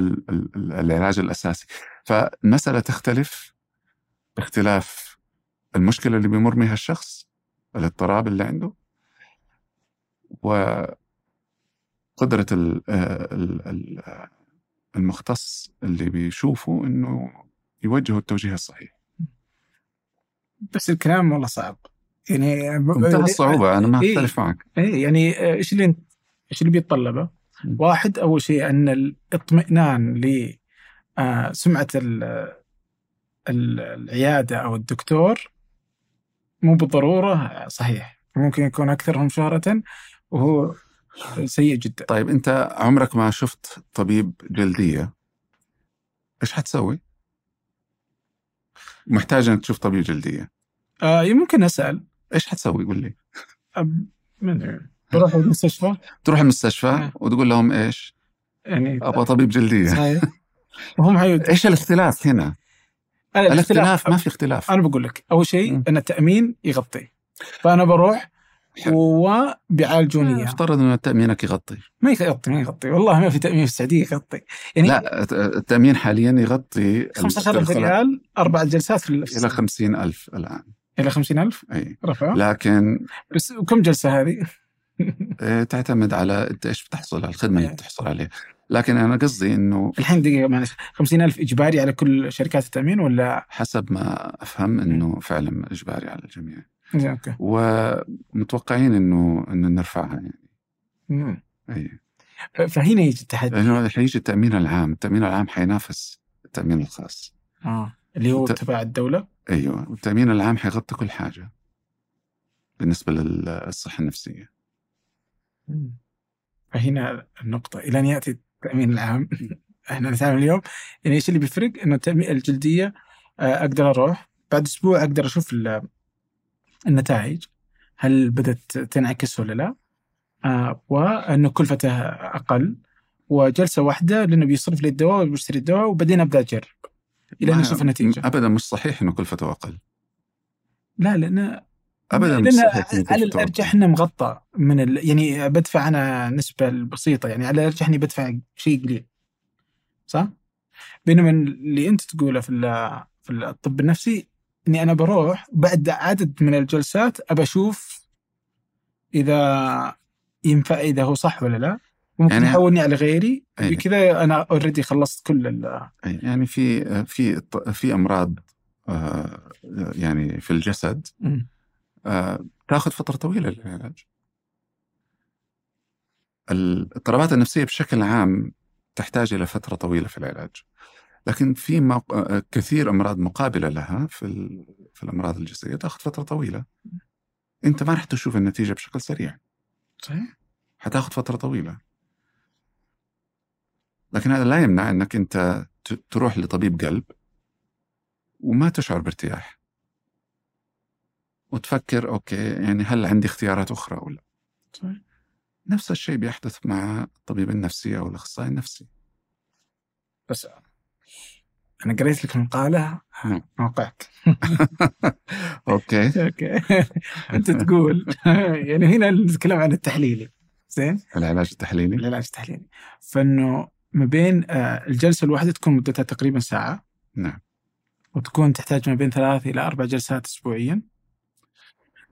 العلاج الأساسي. فالمسألة تختلف باختلاف المشكلة اللي بيمر بها الشخص الاضطراب اللي عنده و قدرة المختص اللي بيشوفه إنه يوجهه التوجيه الصحيح. بس الكلام والله صعب. يعني منتهى الصعوبة أنا ما إيه، أختلف معك. إيه يعني آه، إيش اللي إيش اللي بيتطلبه؟ واحد أول شيء أن الاطمئنان لسمعة آه، العيادة أو الدكتور مو بالضرورة صحيح. ممكن يكون أكثرهم شهرة وهو سيء جدا طيب أنت عمرك ما شفت طبيب جلدية إيش حتسوي؟ محتاج انك تشوف طبيب جلدية آه ممكن أسأل إيش حتسوي قول لي؟ من تروح المستشفى تروح المستشفى آه. وتقول لهم إيش؟ يعني أبغى طبيب جلدية صحيح وهم حيود. إيش الاختلاف هنا؟ الاختلاف, الاختلاف ما في اختلاف أنا بقول لك أول شيء أن التأمين يغطي فأنا بروح وبيعالجون اياه افترض ان تامينك يغطي. ما يغطي ما يغطي. والله ما في تأمين في السعودية يغطي. يعني لا التأمين حاليا يغطي 15000 ريال أربع جلسات في إلى 50000 الآن. إلى 50000 إي. رفع. لكن بس وكم جلسة هذه؟ آه، تعتمد على أنت إيش بتحصل على الخدمة اللي إيه. بتحصل عليها. لكن أنا قصدي إنه الحين دقيقة معلش. 50000 إجباري على كل شركات التأمين ولا؟ حسب ما أفهم إنه فعلا إجباري على الجميع. أوكي. ومتوقعين إنه انه نرفعها يعني. مم. أي. ف- فهنا يجي التحدي. لأنه حيجي التأمين العام، التأمين العام حينافس التأمين الخاص. آه. اللي هو الت- تبع الدولة؟ أيوه. والتامين العام حيغطي كل حاجة بالنسبة للصحة النفسية. فهنا النقطة. إلى أن يأتي التأمين العام. إحنا نتعامل اليوم. يعني إيش اللي بيفرق؟ إنه التأمين الجلدية آه، أقدر أروح. بعد أسبوع أقدر أشوف النتائج هل بدأت تنعكس ولا لا؟ آه، وانه كلفته أقل وجلسة واحدة لأنه بيصرف لي الدواء وبيشتري الدواء وبعدين أبدأ أجرب إلى أن ما- أشوف النتيجة ابدا مش صحيح إنه كلفته أقل لا لأن ابدا مش صحيح على الأرجح أقل. إنه مغطى من ال... يعني بدفع أنا نسبة بسيطه يعني على الأرجح إني بدفع شيء قليل صح؟ بينما اللي أنت تقوله في في الطب النفسي إني أنا بروح بعد عدد من الجلسات ابى أشوف إذا ينفع إذا هو صح ولا لا ممكن يعني- يحولني على غيري أي. بكذا أنا اوريدي خلصت كل ال... يعني في في في أمراض آه، يعني في الجسد آه، تاخذ فترة طويلة للعلاج. الاضطرابات النفسية بشكل عام تحتاج إلى فترة طويلة في العلاج. لكن في موق- آه، كثير أمراض مقابلة لها في ال- في الأمراض الجسدية تاخذ فترة طويلة. أنت ما راح تشوف النتيجة بشكل سريع، صحيح؟ حتاخذ فترة طويلة. لكن هذا لا يمنع إنك أنت ت- تروح لطبيب قلب وما تشعر بارتياح. وتفكر okay يعني هل عندي اختيارات أخرى ولا صحيح نفس الشيء بيحدث مع الطبيب النفسي أو الأخصائي النفسي بس أنا قريت لك مقالة نعم. موقعك. okay. okay. أنت تقول يعني هنا نتكلم عن التحليلي. زين؟ العلاج التحليلي. العلاج التحليلي. فإنه ما بين آه، الجلسة الواحدة تكون مدتها تقريبا ساعة. نعم. وتكون تحتاج ما بين ثلاث إلى أربع جلسات اسبوعيا.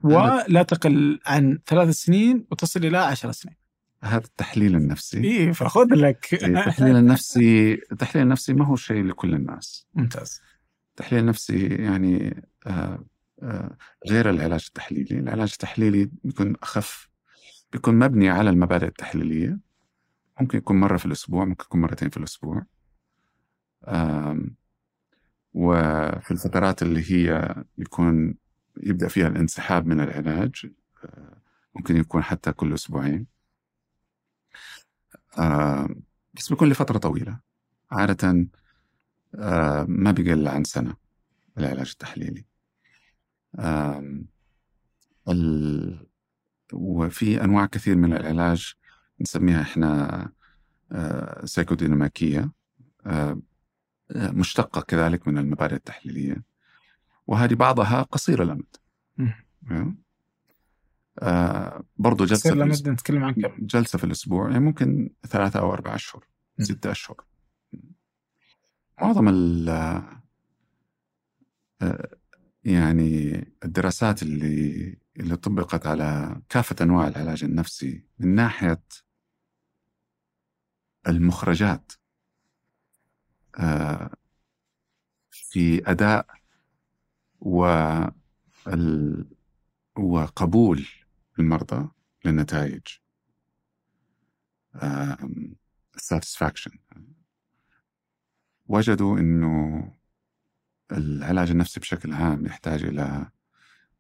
ولا تقل عن ثلاث سنين وتصل إلى عشر سنين. هذا التحليل النفسي. اي فخذ لك. التحليل النفسي التحليل النفسي ما هو شيء لكل الناس. ممتاز. التحليل النفسي يعني آه آه غير العلاج التحليلي. العلاج التحليلي بيكون أخف بيكون مبني على المبادئ التحليلية. ممكن يكون مرة في الأسبوع ممكن يكون مرتين في الأسبوع. وفي الفترات اللي هي يكون يبدأ فيها الانسحاب من العلاج آه، ممكن يكون حتى كل أسبوعين. بس بيكون لفترة طويلة. عادة آه، ما بيقل عن سنة العلاج التحليلي. ال... وفي أنواع كثير من العلاج نسميها إحنا آه، سيكوديناميكية آه، آه، مشتقة كذلك من المبادئ التحليلية. وهذه بعضها قصير الأمد. آه، برضو جلسة تصير في لما. نتكلم عن كم جلسة في الأسبوع يعني ممكن ثلاثة أو أربعة أشهر م. ستة أشهر معظم ال آه، يعني الدراسات اللي اللي طبقت على كافة أنواع العلاج النفسي من ناحية المخرجات آه، في أداء وال- وقبول المرضى للنتائج. satisfaction. وجدوا إنه العلاج النفسي بشكل عام يحتاج إلى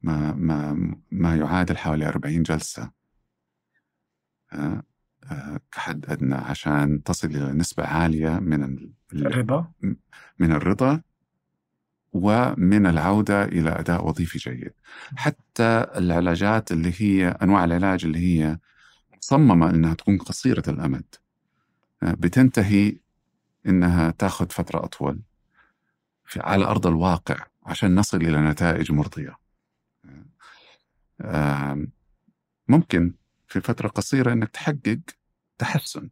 ما ما ما يعادل حوالي 40 جلسة. آه، آه، كحد أدنى عشان تصل إلى نسبة عالية من ال- الرضا؟ من الرضا. ومن العودة إلى أداء وظيفي جيد حتى العلاجات اللي هي أنواع العلاج اللي هي مصممة أنها تكون قصيرة الأمد آه، بتنتهي أنها تاخذ فترة أطول على أرض الواقع عشان نصل إلى نتائج مرضية آم، ممكن في فترة قصيرة أنك تحقق تحسن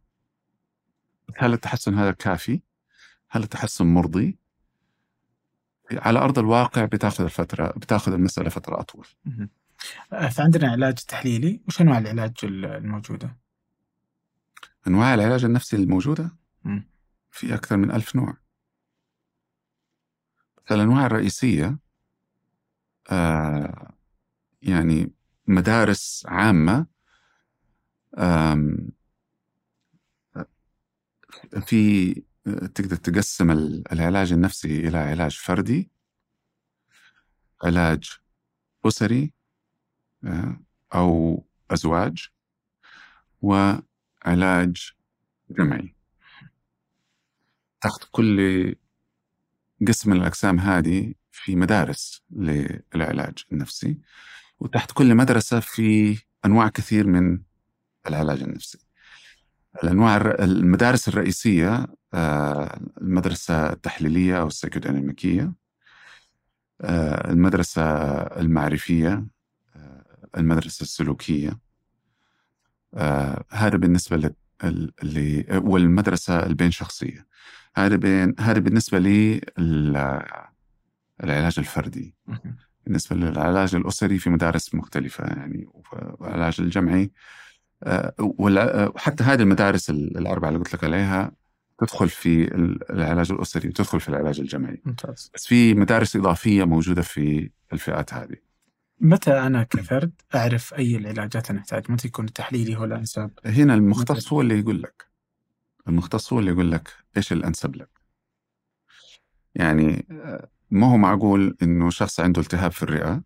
هل التحسن هذا كافي؟ هل التحسن مرضي؟ على أرض الواقع بتاخذ الفترة بتاخذ المسألة فترة أطول. آه، فعندنا علاج تحليلي وش أنواع العلاج الموجودة؟ أنواع العلاج النفسي الموجودة مم. في أكثر من ألف نوع الأنواع الرئيسية آه يعني مدارس عامة آم، في تقدر تقسم ال- العلاج النفسي إلى علاج فردي علاج أسري آه، أو أزواج وعلاج جمعي. تحت كل قسم من الأقسام هذه في مدارس للعلاج النفسي وتحت كل مدرسة في أنواع كثير من العلاج النفسي. الأنواع الر- المدارس الرئيسية آه، المدرسة التحليلية أو السيكوديناميكية آه، المدرسة المعرفية آه، المدرسة السلوكية آه، هذا بالنسبة لل- ال- اللي والمدرسة البين شخصية هذا بين هذا بالنسبة لي ال- العلاج الفردي مم. بالنسبة للعلاج الأسري في مدارس مختلفة يعني والعلاج الجمعي آه، وحتى هذه المدارس ال- الأربعة اللي قلت لك عليها تدخل في ال- العلاج الأسري وتدخل في العلاج الجمعي. ممتاز. بس في مدارس إضافية موجودة في الفئات هذه. متى أنا كفرد أعرف أي العلاجات أنا احتاج متى يكون التحليلي هو الأنسب؟ هنا المختص هو اللي يقول لك. المختص هو اللي يقول لك إيش الأنسب لك. يعني ما هو معقول إنه شخص عنده التهاب في الرئة.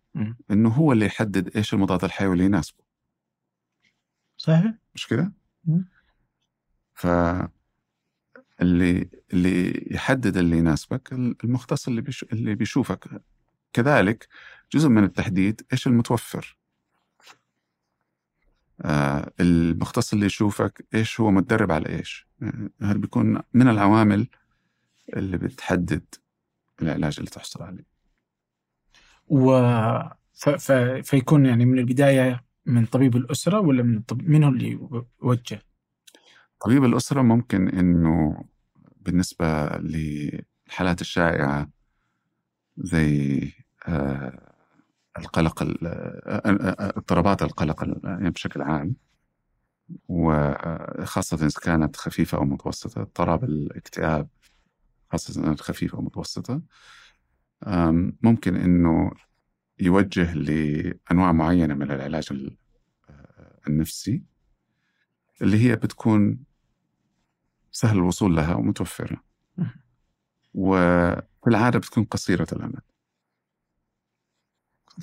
إنه هو اللي يحدد إيش المضاد الحيوي اللي يناسبه. صحيح؟ مش كده؟ ف اللي اللي يحدد اللي يناسبك المختص اللي بيش... اللي بيشوفك. كذلك جزء من التحديد إيش المتوفر. آه المختص اللي يشوفك إيش هو متدرب على إيش. آه، هذا بيكون من العوامل اللي بتحدد العلاج اللي تحصل عليه. و ف... ف... فيكون يعني من البداية من طبيب الأسرة ولا من الطب... من هو اللي يوجه؟ طبيب الأسرة ممكن إنه بالنسبة للحالات الشائعة زي آه، القلق ال- آه، آه، اضطرابات القلق ال- يعني بشكل عام وخاصة إذا كانت خفيفة أو متوسطة اضطراب الاكتئاب خاصة إذا كانت خفيفة أو متوسطة ممكن إنه يوجه لأنواع معينة من العلاج ال- النفسي اللي هي بتكون سهل الوصول لها ومتوفرة مم. وفي العادة بتكون قصيرة الأمد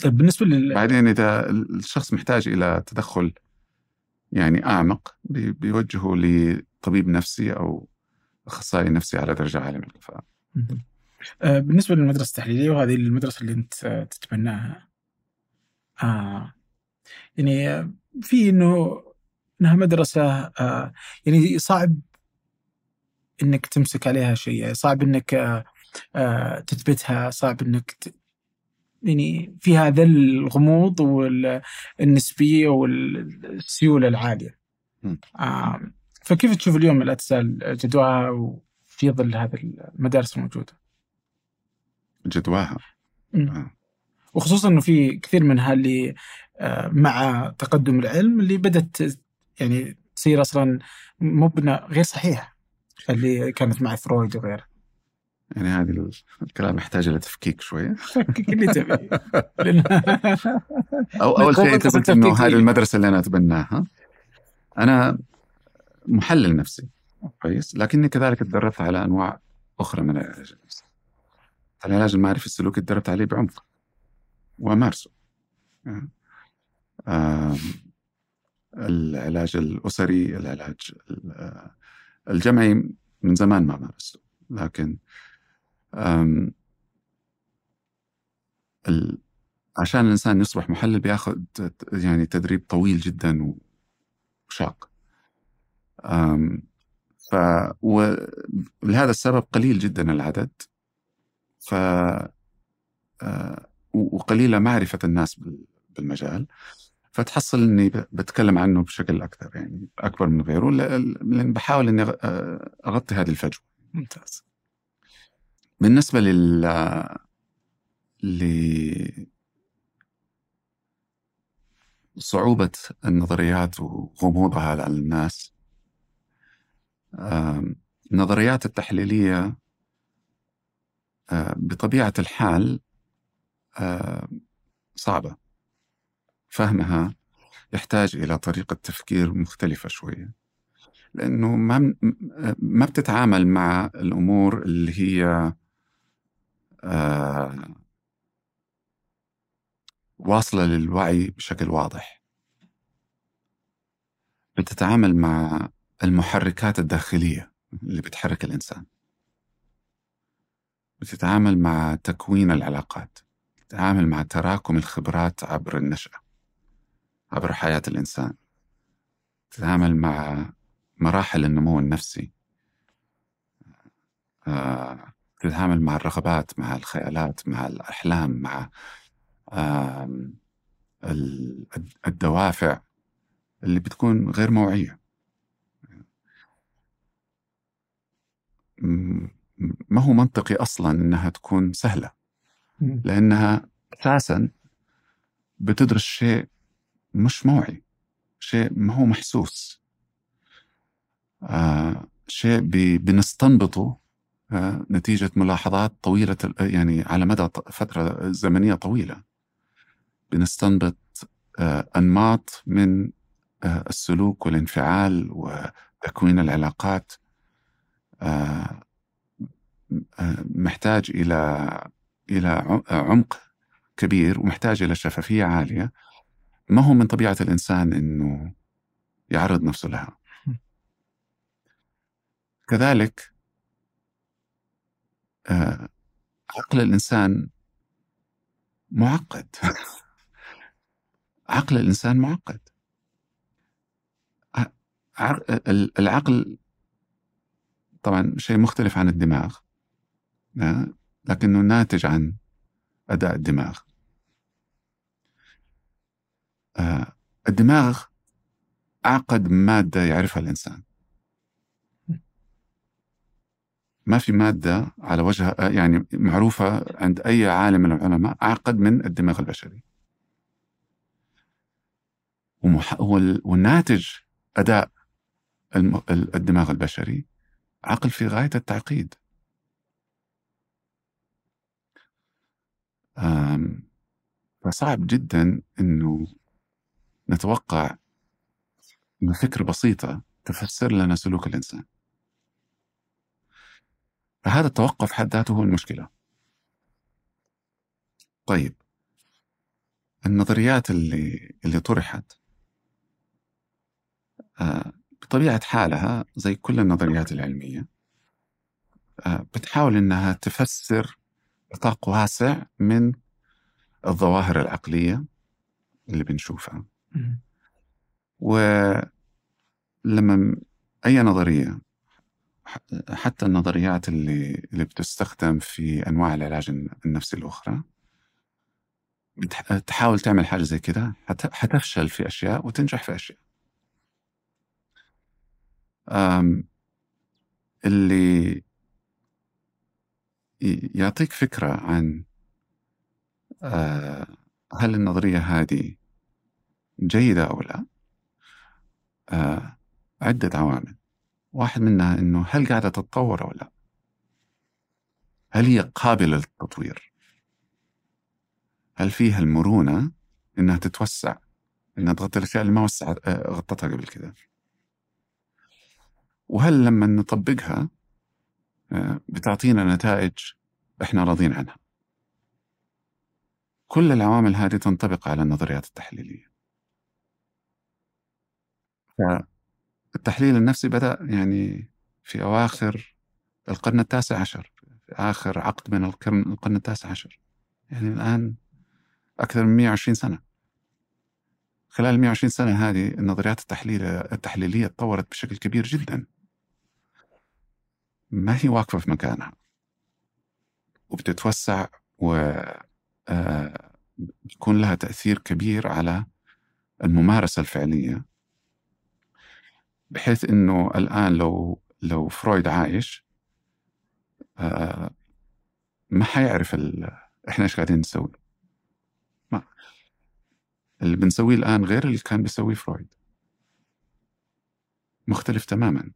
طيب بالنسبة لل بعدين إذا الشخص محتاج إلى تدخل يعني أعمق بي- بيوجهه لطبيب نفسي أو أخصائي نفسي على درجة عالية من. آه، بالنسبة للمدرسة التحليلية وهذه المدرسة اللي أنت آه، تتبناها آه. يعني آه، في إنه إنها مدرسة آه يعني صعب إنك تمسك عليها شيء صعب إنك آه آه تثبتها صعب إنك ت... يعني في هذا الغموض والنسبية والسيولة العالية. آه فكيف تشوف اليوم لا تزال جدواها وفي ظل هذه المدارس الموجودة؟ جدواها. آه. وخصوصا إنه في كثير منها اللي آه، مع تقدم العلم اللي بدأت يعني تصير أصلا مبنى غير صحيح اللي كانت مع فرويد وغيره يعني هذه ال- الكلام يحتاج إلى تفكيك شوية. فكك اللي تبي. أو أول شيء قصة قلت تفكيك هذه؟ المدرسة اللي أنا أتبناها. أنا محلل نفسي. كويس. لكني كذلك تدربت على أنواع أخرى من العلاج النفسي العلاج المعرفي السلوكي تدربت عليه بعمق. وأمارسه آم، العلاج الأسري العلاج ال- الجمعي من زمان ما مارسته لكن عشان الإنسان يصبح محلل بياخذ يعني تدريب طويل جدا وشاق. ف ولهذا السبب قليل جدا العدد. ف آه، وقليلة معرفة الناس بال- بالمجال فتحصل إني بتكلم عنه بشكل أكثر يعني أكبر من غيره لأن بحاول إني آه، أغطي هذه الفجوة. ممتاز بالنسبة لل ل صعوبة النظريات وغموضها على الناس النظريات التحليلية بطبيعة الحال صعبة. فهمها يحتاج إلى طريقة تفكير مختلفة شوية. لأنه ما ما بتتعامل مع الأمور اللي هي آه واصلة للوعي بشكل واضح. بتتعامل مع المحركات الداخلية اللي بتحرك الإنسان. بتتعامل مع تكوين العلاقات بتتعامل مع تراكم الخبرات عبر النشأة عبر حياة الإنسان. تتعامل مع مراحل النمو النفسي. آه، تتعامل مع الرغبات مع الخيالات مع الأحلام مع الدوافع اللي بتكون غير موعية. ما هو منطقي أصلا أنها تكون سهلة؟ لأنها أساسا بتدرس شيء مش موعي شيء ما هو محسوس. آه شيء بنستنبطه آه نتيجة ملاحظات طويلة يعني على مدى فترة زمنية طويلة. بنستنبط آه أنماط من آه السلوك والانفعال وتكوين العلاقات. آه آه محتاج إلى إلى عمق كبير ومحتاج إلى شفافية عالية. ما هو من طبيعة الإنسان إنه يعرض نفسه لها؟ كذلك آه، عقل الإنسان معقد. عقل الإنسان معقد. العقل طبعا شيء مختلف عن الدماغ. لكنه ناتج عن أداء الدماغ. آه، الدماغ أعقد مادة يعرفها الإنسان. ما في مادة على وجه يعني معروفة عند أي عالم من العلماء أعقد من الدماغ البشري. ومح... والناتج أداء الدماغ البشري عقل في غاية التعقيد. فصعب جدا أنه نتوقع أن فكرة بسيطة تفسر لنا سلوك الإنسان. فهذا التوقف حد ذاته هو المشكلة. طيب. النظريات اللي اللي طرحت آه، بطبيعة حالها زي كل النظريات العلمية آه، بتحاول إنها تفسر نطاق واسع من الظواهر العقلية اللي بنشوفها. ولما أي نظرية حتى النظريات اللي اللي بتستخدم في أنواع العلاج النفسي الأخرى تحاول تعمل حاجة زي كده حتفشل في أشياء وتنجح في أشياء. اللي يعطيك فكرة عن آه، هل النظرية هذه جيدة أو لا آه، عدة عوامل واحد منها إنه هل قاعدة تتطور أو لا؟ هل هي قابلة للتطوير؟ هل فيها المرونة إنها تتوسع؟ إنها تغطي الأشياء اللي ما وسعت آه، غطتها قبل كذا؟ وهل لما نطبقها آه، بتعطينا نتائج إحنا راضين عنها؟ كل العوامل هذه تنطبق على النظريات التحليلية. التحليل النفسي بدأ يعني في أواخر القرن التاسع عشر في آخر عقد من القرن, القرن التاسع عشر يعني الآن أكثر من 120 سنة خلال 120 سنة هذه النظريات التحليلية التحليلية تطورت بشكل كبير جدا ما هي واقفة في مكانها. وبتتوسع و آه، بيكون لها تأثير كبير على الممارسة الفعلية بحيث إنه الآن لو لو فرويد عايش آه ما حيعرف إحنا إيش قاعدين نسوي. ما اللي بنسويه الآن غير اللي كان بيسويه فرويد. مختلف تماما.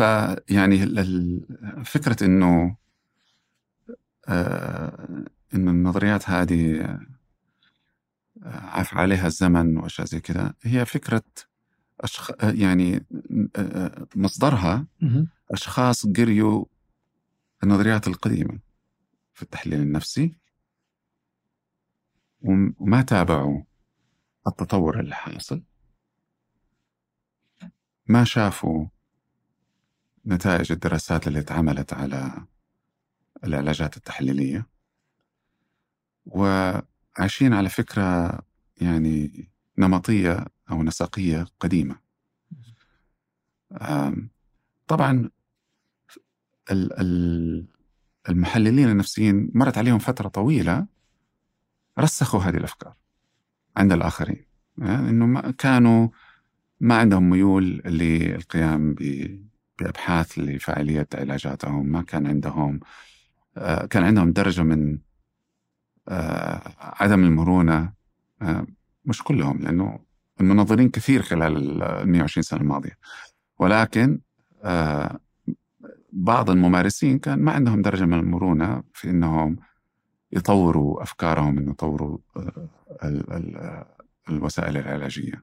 فيعني فكرة إنه آه إنه النظريات هذه آه عاف عليها الزمن وأشياء زي كذا هي فكرة أشخ... يعني آه، مصدرها أشخاص قريوا النظريات القديمة في التحليل النفسي وما تابعوا التطور اللي حاصل ما شافوا نتائج الدراسات اللي اتعملت على العلاجات التحليلية. وعايشين على فكرة يعني نمطية أو نسقية قديمة. طبعا المحللين النفسيين مرت عليهم فترة طويلة رسخوا هذه الأفكار عند الآخرين. إنه ما كانوا ما عندهم ميول للقيام بأبحاث لفاعلية علاجاتهم ما كان عندهم آه، كان عندهم درجة من آه، عدم المرونة آه، مش كلهم لأنه المنظرين كثير خلال ال 120 سنة الماضية. ولكن بعض الممارسين كان ما عندهم درجة من المرونة في أنهم يطوروا أفكارهم أن يطوروا الوسائل العلاجية.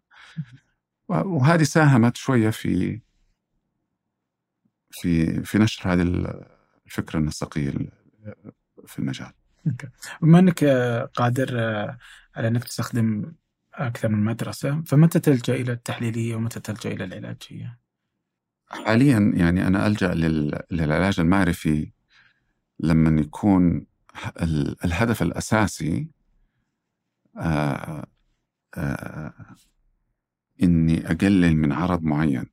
وهذه ساهمت شوية في في في نشر هذه الفكرة النسقية في المجال. بما أنك قادر على أنك تستخدم أكثر من مدرسة، فمتى تلجأ إلى التحليلية ومتى تلجأ إلى العلاجية؟ حاليا يعني أنا ألجأ للعلاج المعرفي لما يكون الهدف الأساسي آآ آآ إني أقلل من عرض معين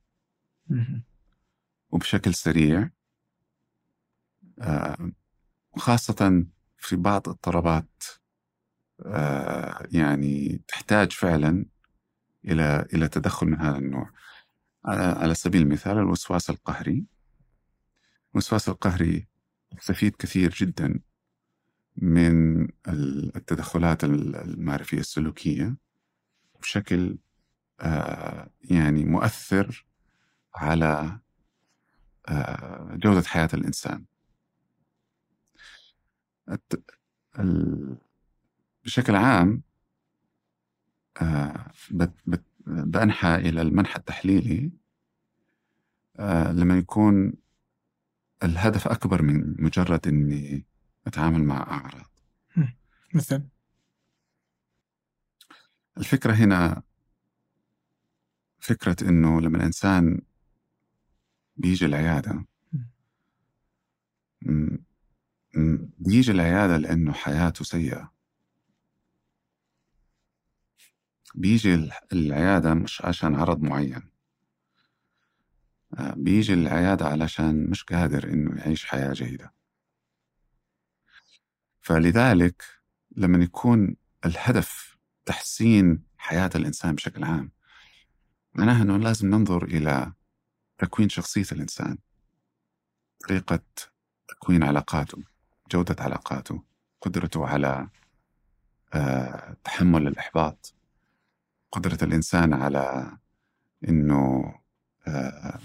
وبشكل سريع آه، وخاصة في بعض اضطرابات آه، يعني تحتاج فعلا إلى إلى تدخل من هذا النوع. على سبيل المثال الوسواس القهري. الوسواس القهري يستفيد كثير جدا من التدخلات المعرفية السلوكية بشكل آه، يعني مؤثر على جودة حياة الإنسان. بشكل عام آه، بأنحى إلى المنحى التحليلي لما يكون الهدف أكبر من مجرد إني أتعامل مع أعراض. مثل الفكرة هنا فكرة إنه لما الإنسان بيجي العيادة. بيجي العيادة لأنه حياته سيئة. بيجي العيادة مش عشان عرض معين. آه، بيجي العيادة علشان مش قادر إنه يعيش حياة جيدة. فلذلك لما يكون الهدف تحسين حياة الإنسان بشكل عام معناها أنه لازم ننظر إلى تكوين شخصية الإنسان طريقة تكوين علاقاته جودة علاقاته قدرته على آه، تحمل الإحباط قدرة الإنسان على أنه آه،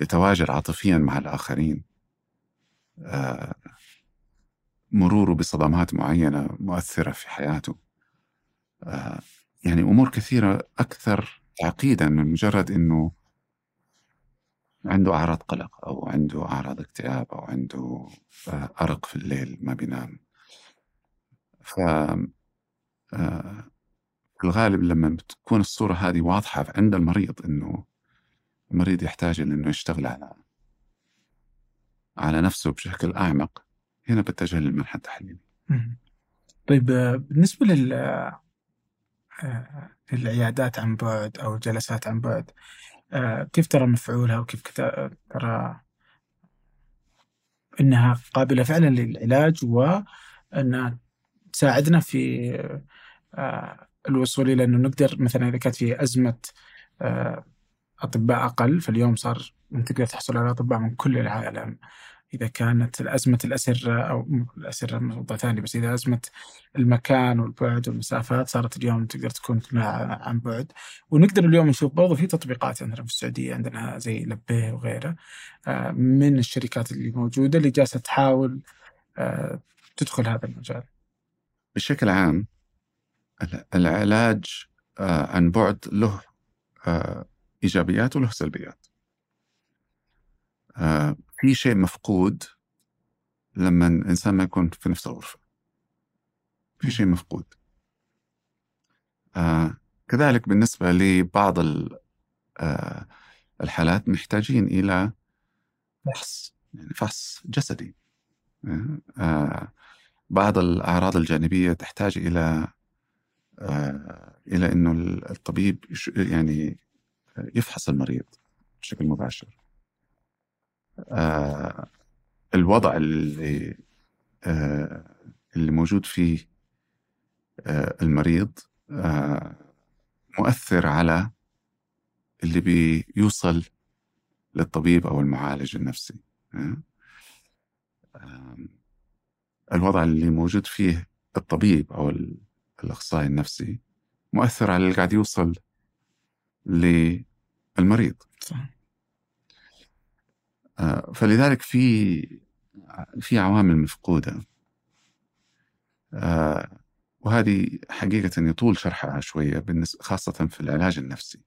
يتواجد عاطفيا مع الآخرين آه، مروره بصدمات معينة مؤثرة في حياته. يعني أمور كثيرة أكثر تعقيدا من مجرد إنه عنده أعراض قلق أو عنده أعراض اكتئاب أو عنده آه، أرق في الليل ما بينام ف آه، في الغالب لما بتكون الصورة هذه واضحة عند المريض إنه المريض يحتاج إنه يشتغل على على نفسه بشكل أعمق هنا بتجه للمنحى التحليلي. طيب آه، بالنسبة لل العيادات عن بعد أو الجلسات عن بعد كيف ترى مفعولها وكيف ترى أنها قابلة فعلا للعلاج وأنها تساعدنا في آه، الوصول إلى أنه نقدر مثلا إذا كانت في أزمة آه، أطباء أقل فاليوم صار تقدر تحصل على أطباء من كل العالم. إذا كانت أزمة الأسرة أو مو الأسرة موضوع ثاني بس إذا أزمة المكان والبعد والمسافات صارت اليوم تقدر تكون كلها عن بعد. ونقدر اليوم نشوف برضو في تطبيقات عندنا في السعودية عندنا زي لبيه وغيره آه، من الشركات اللي موجودة اللي جالسة تحاول آه، تدخل هذا المجال. بشكل عام العلاج آه، عن بعد له إيجابيات وله سلبيات. في شيء مفقود لما الإنسان ما يكون في نفس الغرفة. في شيء مفقود. آه كذلك بالنسبة لبعض آه الحالات محتاجين إلى فحص يعني فحص جسدي. آه بعض الأعراض الجانبية تحتاج إلى آه إلى إنه الطبيب يعني يفحص المريض بشكل مباشر. آه الوضع اللي آه اللي موجود فيه آه المريض آه مؤثر على اللي بيوصل للطبيب أو المعالج النفسي آه الوضع اللي موجود فيه الطبيب أو الأخصائي النفسي مؤثر على اللي قاعد يوصل للمريض صح. آه، فلذلك في في عوامل مفقودة. آه، وهذه حقيقة يطول شرحها شوية خاصة في العلاج النفسي.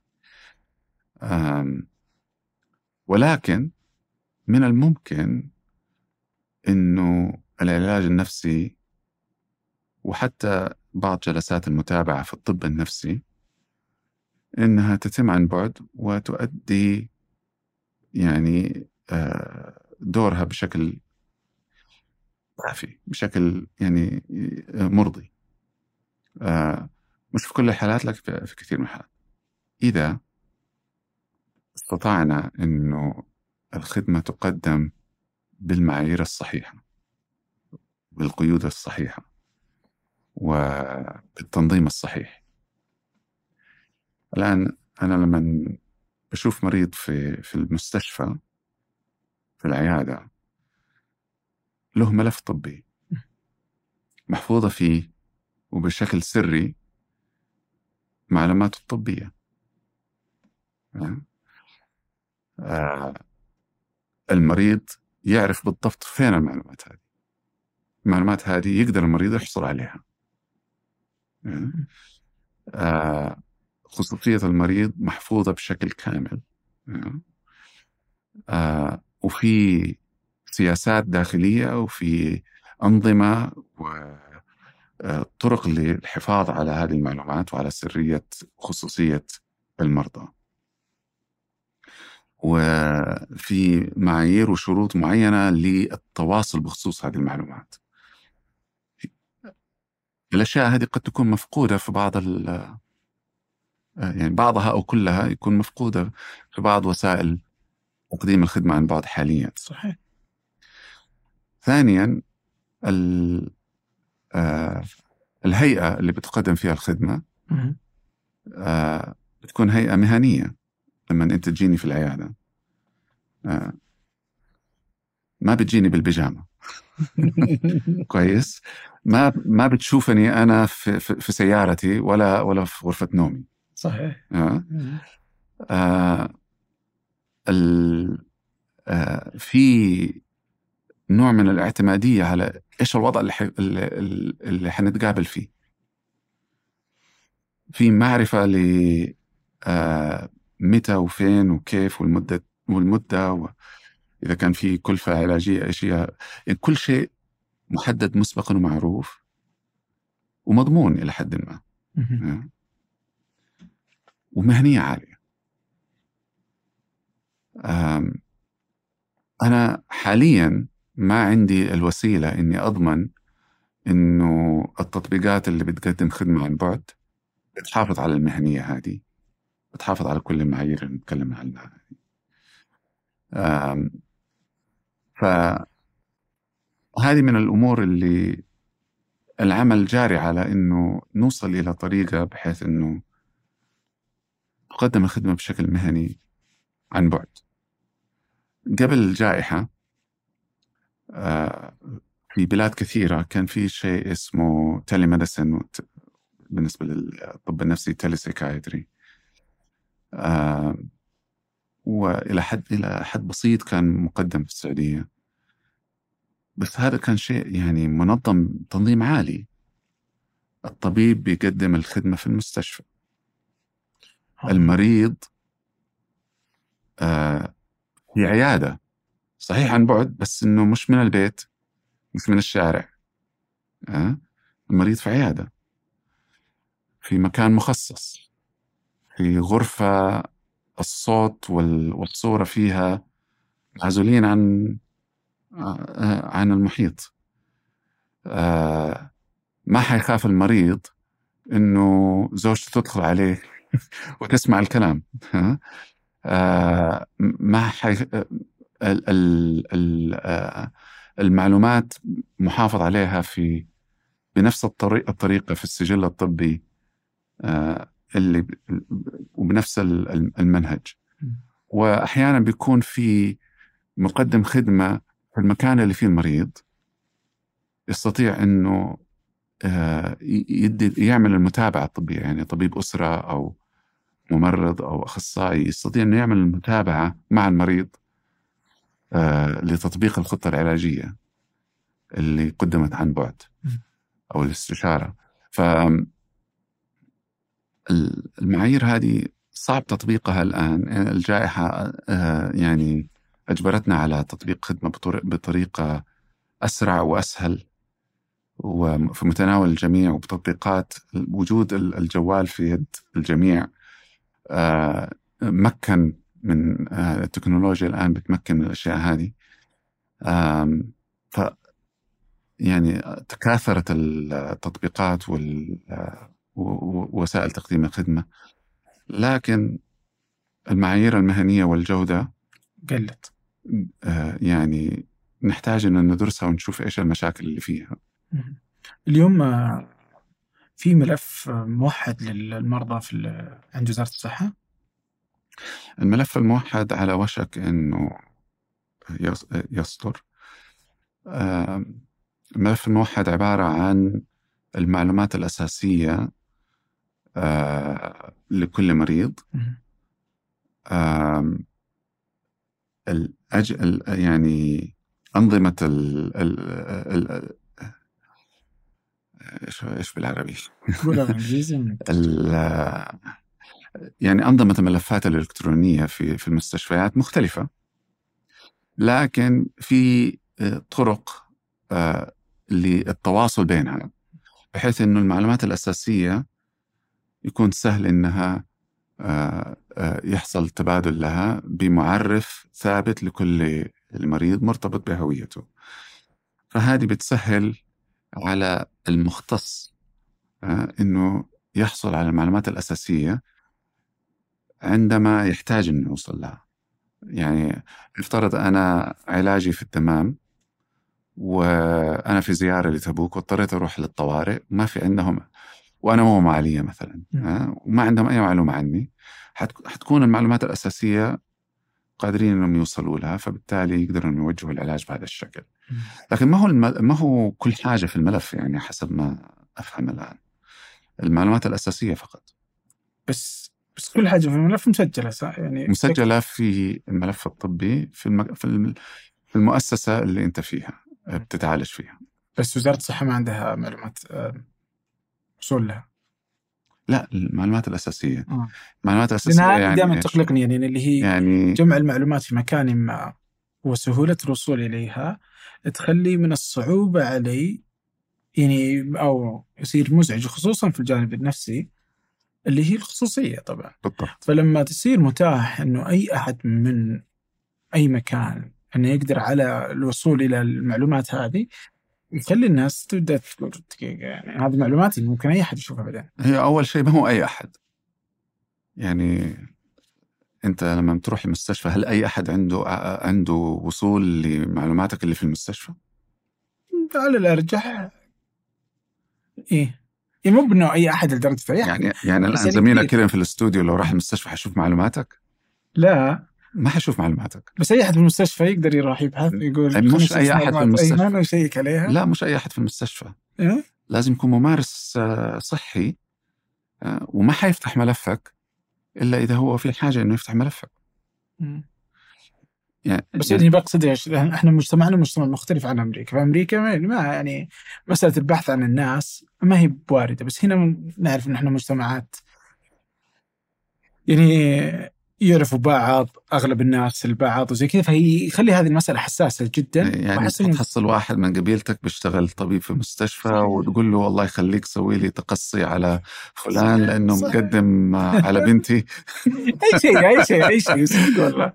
ولكن من الممكن إنه العلاج النفسي وحتى بعض جلسات المتابعة في الطب النفسي إنها تتم عن بعد وتؤدي يعني دورها بشكل كافي بشكل يعني آه، مرضي. آه، مش في كل الحالات لكن في كثير من الحالات. إذا استطعنا أنه الخدمة تقدم بالمعايير الصحيحة بالقيود الصحيحة وبالتنظيم الصحيح. الآن أنا لما بشوف مريض في في المستشفى في العيادة. له ملف طبي. محفوظة فيه وبشكل سري معلوماته الطبية. آه. المريض يعرف بالضبط فين المعلومات هذه. المعلومات هذه يقدر المريض يحصل عليها. آه. خصوصية المريض محفوظة بشكل كامل. آه وفي سياسات داخلية وفي أنظمة وطرق للحفاظ على هذه المعلومات وعلى سرية خصوصية المرضى. وفي معايير وشروط معينة للتواصل بخصوص هذه المعلومات. الأشياء هذه قد تكون مفقودة في بعض يعني بعضها أو كلها يكون مفقودة في بعض وسائل تقديم الخدمة عن بعد حاليا. صحيح. ثانيا آه الهيئة اللي بتقدم فيها الخدمة آه بتكون هيئة مهنية لما أنت تجيني في العيادة. آه ما بتجيني بالبيجامة. كويس. ما ما بتشوفني أنا في, في, سيارتي ولا ولا في غرفة نومي. صحيح. آه آه، في نوع من الاعتمادية على إيش الوضع اللي, حي... اللي حنتقابل فيه. في معرفة ل آه، متى وفين وكيف والمدة والمدة و... إذا كان في كلفة علاجية إيش هي. يعني كل شيء محدد مسبقا ومعروف ومضمون إلى حد ما. آه. ومهنية عالية. أنا حاليا ما عندي الوسيلة إني أضمن إنه التطبيقات اللي بتقدم خدمة عن بعد بتحافظ على المهنية هذه بتحافظ على كل المعايير اللي نتكلم عنها. فهذه من الأمور اللي العمل جاري على إنه نوصل إلى طريقة بحيث إنه تقدم الخدمة بشكل مهني عن بعد. قبل الجائحة آه، في بلاد كثيرة كان في شيء اسمه تيلي ميديسن بالنسبة للطب النفسي تيلي سيكايتري وإلى حد إلى حد بسيط كان مقدم في السعودية. بس هذا كان شيء يعني منظم تنظيم عالي. الطبيب بيقدم الخدمة في المستشفى. المريض آه في عيادة. صحيح عن بعد بس إنه مش من البيت مش من الشارع. آه؟ المريض في عيادة. في مكان مخصص. في غرفة الصوت والصورة فيها معزولين عن آه، عن المحيط. آه، ما حيخاف المريض إنه زوجته تدخل عليه وتسمع الكلام. ما حي... المعلومات محافظ عليها في بنفس الطريقة الطريقة في السجل الطبي اللي وبنفس المنهج. وأحيانا بيكون في مقدم خدمة في المكان اللي فيه المريض يستطيع إنه آه، يدي يعمل المتابعة الطبية يعني طبيب أسرة أو ممرض أو أخصائي يستطيع انه يعمل المتابعة مع المريض آه، لتطبيق الخطة العلاجية اللي قدمت عن بعد أو الاستشارة. ف المعايير هذه صعب تطبيقها الآن. الجائحة آه، يعني أجبرتنا على تطبيق خدمة بطريقة أسرع وأسهل وفي متناول الجميع وبتطبيقات وجود الجوال في يد الجميع. مكن من آه، التكنولوجيا الآن بتمكن من الأشياء هذه. ف يعني تكاثرت التطبيقات وال ووسائل تقديم الخدمة. لكن المعايير المهنية والجودة قلت. آه، يعني نحتاج أن ندرسها ونشوف إيش المشاكل اللي فيها. اليوم آه، في ملف موحد للمرضى في عند وزارة الصحة؟ الملف الموحد على وشك أنه يصدر. الملف الموحد عبارة عن المعلومات الأساسية آه لكل مريض. الأج... يعني أنظمة ال... ال... ال... إيش إيش بالعربي؟ يعني أنظمة الملفات الإلكترونية في في المستشفيات مختلفة لكن في آه، طرق آه، للتواصل بينها بحيث إنه المعلومات الأساسية يكون سهل إنها آه، يحصل تبادل لها بمعرف ثابت لكل المريض مرتبط بهويته فهذه بتسهل على المختص آه، إنه يحصل على المعلومات الأساسية عندما يحتاج إنه يوصل لها يعني افترض أنا علاجي في التمام وأنا في زيارة لتبوك واضطريت أروح للطوارئ ما في عندهم وأنا مو ماليه مثلا وما عندهم أي معلومة عني حتكون المعلومات الأساسية قادرين إنهم يوصلوا لها فبالتالي يقدروا انهم يوجهوا العلاج بهذا الشكل. لكن ما هو ما هو كل حاجة في الملف يعني حسب ما أفهم الآن. المعلومات الأساسية فقط. بس بس كل حاجة في الملف مسجلة صح يعني مسجلة في الملف الطبي في الم... في المؤسسة اللي أنت فيها. بتتعالج فيها بس وزارة الصحة ما عندها معلومات وصول لها لا المعلومات الأساسية آه. المعلومات الأساسية يعني دائما تقلقني يعني اللي هي يعني جمع المعلومات في مكان ما وسهولة الوصول إليها تخلي من الصعوبة علي يعني أو يصير مزعج خصوصا في الجانب النفسي اللي هي الخصوصية طبعا بالضبط فلما تصير متاح إنه أي أحد من أي مكان إنه يقدر على الوصول إلى المعلومات هذه يخلي الناس تبدأ تقول دقيقة يعني هذه معلومات ممكن أي أحد يشوفها بعدين. هي أول شيء ما هو أي أحد. يعني انت لما تروح المستشفى هل أي أحد عنده عنده وصول لمعلوماتك اللي في المستشفى؟ على الأرجح إيه يعني مو بانه أي أحد لدرجه يعني يعني الآن زميلك كذا في الاستوديو لو راح المستشفى حيشوف معلوماتك؟ لا ما حيشوف معلوماتك بس أي أحد في المستشفى يقدر يروح يبحث يقول مش أي أحد في المستشفى. ايمن ويشيك عليها لا مش أي أحد في المستشفى إيه؟ لازم يكون ممارس آه، صحي آه، وما حيفتح ملفك إلا إذا هو في حاجة إنه يفتح ملفك. يعني بس يعني بقصد إيش؟ إحنا مجتمعنا مجتمع مختلف عن أمريكا، فأمريكا ما يعني مسألة البحث عن الناس ما هي بواردة، بس هنا نعرف إن إحنا مجتمعات يعني يعرفوا بعض أغلب الناس البعض وزي كذا فهي يخلي هذه المسألة حساسة جدا يعني وأحس إنه- تحصل واحد من قبيلتك بيشتغل طبيب في مستشفى وتقول له والله يخليك سوي لي تقصي على فلان لأنه صح. مقدم على بنتي أي شيء أي شيء أي شيء صدق والله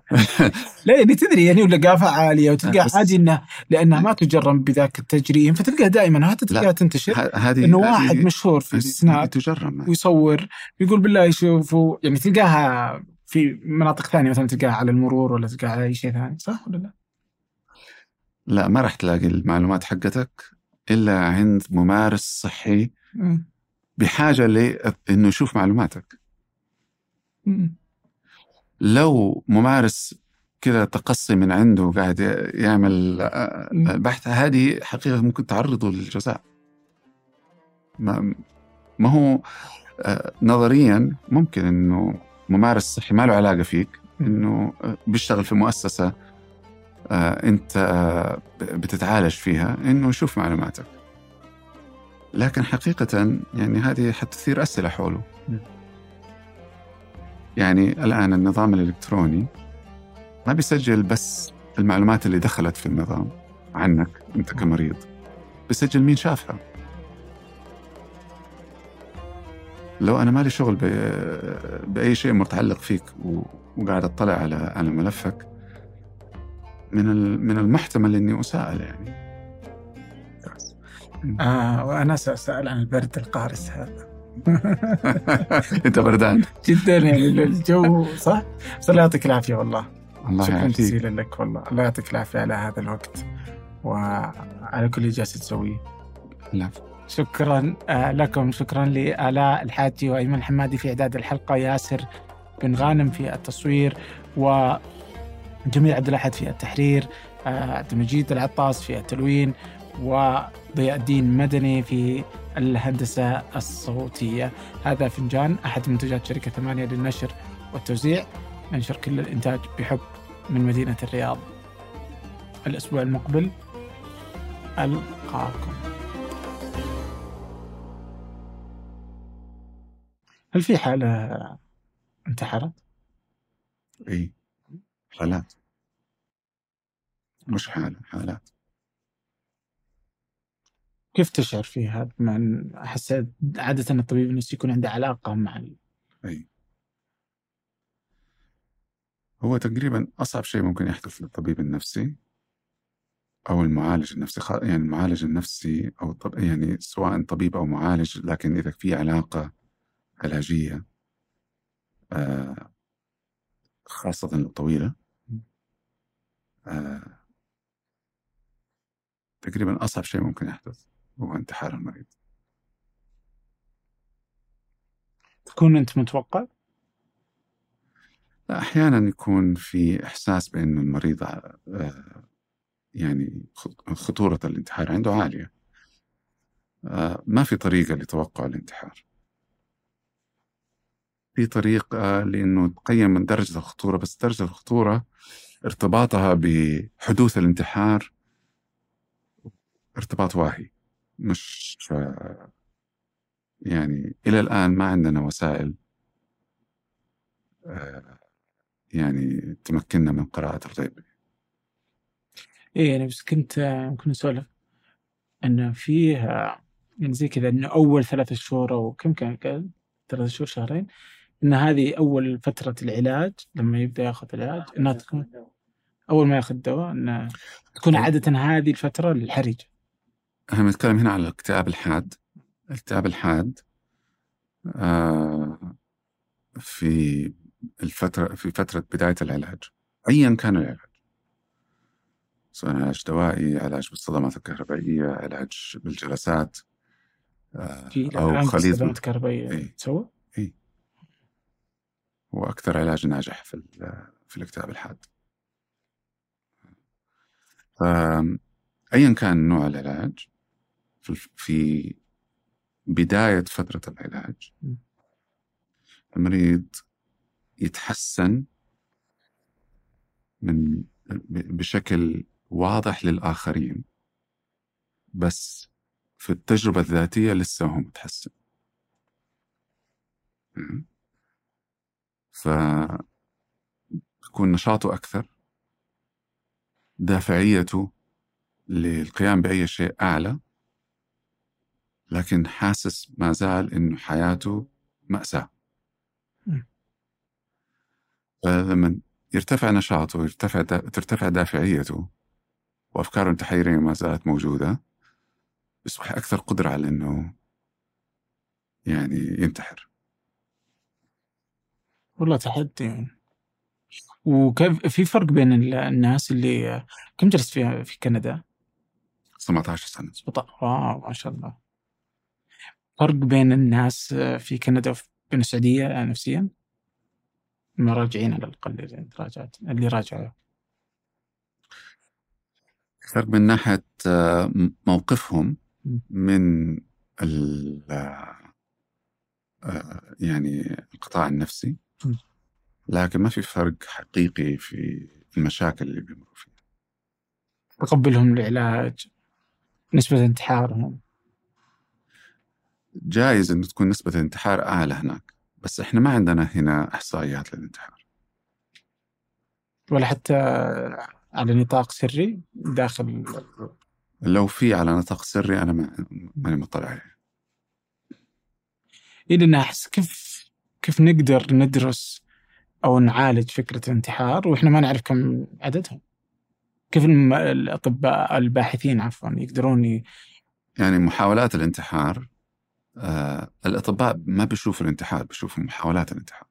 لا يعني تدري يعني ولقافه عالية وتلقاه عادي انه لأنها ما تجرم بذاك التجريم فتلقاه دائما حتى تلقاها. تنتشر هذه إنه واحد مشهور في هذه السناب تجرم ويصور يقول بالله يشوفوا يعني تلقاها في مناطق ثانية مثلا تلقاها على المرور ولا تلقاها على أي شيء ثاني صح ولا لا؟ لا ما راح تلاقي المعلومات حقتك إلا عند ممارس صحي. بحاجة لأنه يشوف معلوماتك. لو ممارس كذا تقصي من عنده وقاعد يعمل آه،. بحث هذه حقيقة ممكن تعرضه للجزاء ما, ما هو آه، نظريا ممكن إنه ممارس صحي ما له علاقة فيك إنه آه، بيشتغل في مؤسسة آه، أنت آه، بتتعالج فيها إنه يشوف معلوماتك. لكن حقيقة يعني هذه حتثير أسئلة حوله. يعني الآن النظام الإلكتروني ما بيسجل بس المعلومات اللي دخلت في النظام عنك أنت كمريض بيسجل مين شافها. لو أنا مالي شغل ب- بأي شيء متعلق فيك وقاعد أطلع على على ملفك من من المحتمل إني أساءل يعني. آه وأنا ساسال عن البرد القارس هذا. أنت بردان. جدا يعني الجو صح؟ بس الله يعطيك العافية والله. الله شكرا جزيلا لك والله. الله يعطيك العافية على هذا الوقت. وعلى كل اللي جالس تسويه. لا. شكرا آه، لكم. شكرا لآلاء الحاجي وأيمن الحمادي في إعداد الحلقة ياسر بن غانم في التصوير وجميل عبد الأحد في التحرير آه، عبد المجيد العطاس في التلوين وضياء الدين مدني في الهندسة الصوتية. هذا فنجان أحد منتجات شركة ثمانية للنشر والتوزيع ننشر كل الإنتاج بحب من مدينة الرياض. الأسبوع المقبل ألقاكم. هل في حالة انتحرت؟ إي حالات مش حالة حالات كيف تشعر فيها؟ بما أحس عادة الطبيب النفسي يكون عنده علاقة مع ال... إي هو تقريبا أصعب شيء ممكن يحدث للطبيب النفسي أو المعالج النفسي يعني المعالج النفسي أو طب يعني سواء طبيب أو معالج لكن إذا في علاقة علاجية آه خاصة الطويلة. آه تقريبا أصعب شيء ممكن يحدث هو انتحار المريض. تكون أنت متوقع؟ لا، أحيانا يكون في إحساس بأن المريض آه، يعني خ- خطورة الانتحار عنده عالية. آه، ما في طريقة لتوقع الانتحار. في طريقة لأنه تقيم من درجة الخطورة بس درجة الخطورة ارتباطها بحدوث الانتحار ارتباط واهي مش آه، يعني إلى الآن ما عندنا وسائل آه، يعني تمكننا من قراءة الغيب. إيه يعني بس كنت آه، ممكن نسولف أن فيه آه، يعني زي كذا أنه أول ثلاثة شهور أو كم كان ثلاثة شهور شهرين أن هذه أول فترة العلاج لما يبدأ ياخذ العلاج أنها تكون أول ما ياخذ دواء أنه تكون عادة هذه الفترة الحرجة إحنا بنتكلم هنا على الاكتئاب الحاد. الاكتئاب الحاد آه، في الفترة في فترة بداية العلاج. أيا كان العلاج. سواء علاج دوائي علاج بالصدمات الكهربائية علاج بالجلسات آه، في أو خليط صدمات كهربائية إيه. تسوى؟ هو أكثر علاج ناجح في في الاكتئاب الحاد. فأيا كان نوع العلاج في بداية فترة العلاج المريض يتحسن من بشكل واضح للآخرين بس في التجربة الذاتية لسه هو متحسن. ف نشاطه أكثر دافعيته للقيام بأي شيء أعلى لكن حاسس ما زال إنه حياته مأساة. فلما يرتفع نشاطه ويرتفع دا... ترتفع دافعيته وأفكاره التحريرية ما زالت موجودة يصبح أكثر قدرة على إنه يعني ينتحر. والله تحدي يعني. وكيف في فرق بين الناس اللي كم جلست في في كندا؟ 17 سنة 17 واو ما شاء الله فرق بين الناس في كندا وبين السعودية نفسيا؟ المراجعين على الأقل اللي راجعت اللي راجعوا فرق من ناحية موقفهم من ال آه، يعني القطاع النفسي لكن ما في فرق حقيقي في المشاكل اللي بيمروا فيها. تقبلهم العلاج نسبة انتحارهم. جايز إنه تكون نسبة الانتحار اعلى هناك بس إحنا ما عندنا هنا إحصائيات للانتحار. ولا حتى على نطاق سري داخل. لو في على نطاق سري أنا ماني مطلع عليه. إيه لأن أحس كيف كيف نقدر ندرس أو نعالج فكرة الانتحار وإحنا ما نعرف كم عددهم. كيف الأطباء الباحثين عفوا يقدرون ي... يعني محاولات الانتحار آه الأطباء ما بيشوفوا الانتحار بيشوفوا محاولات الانتحار.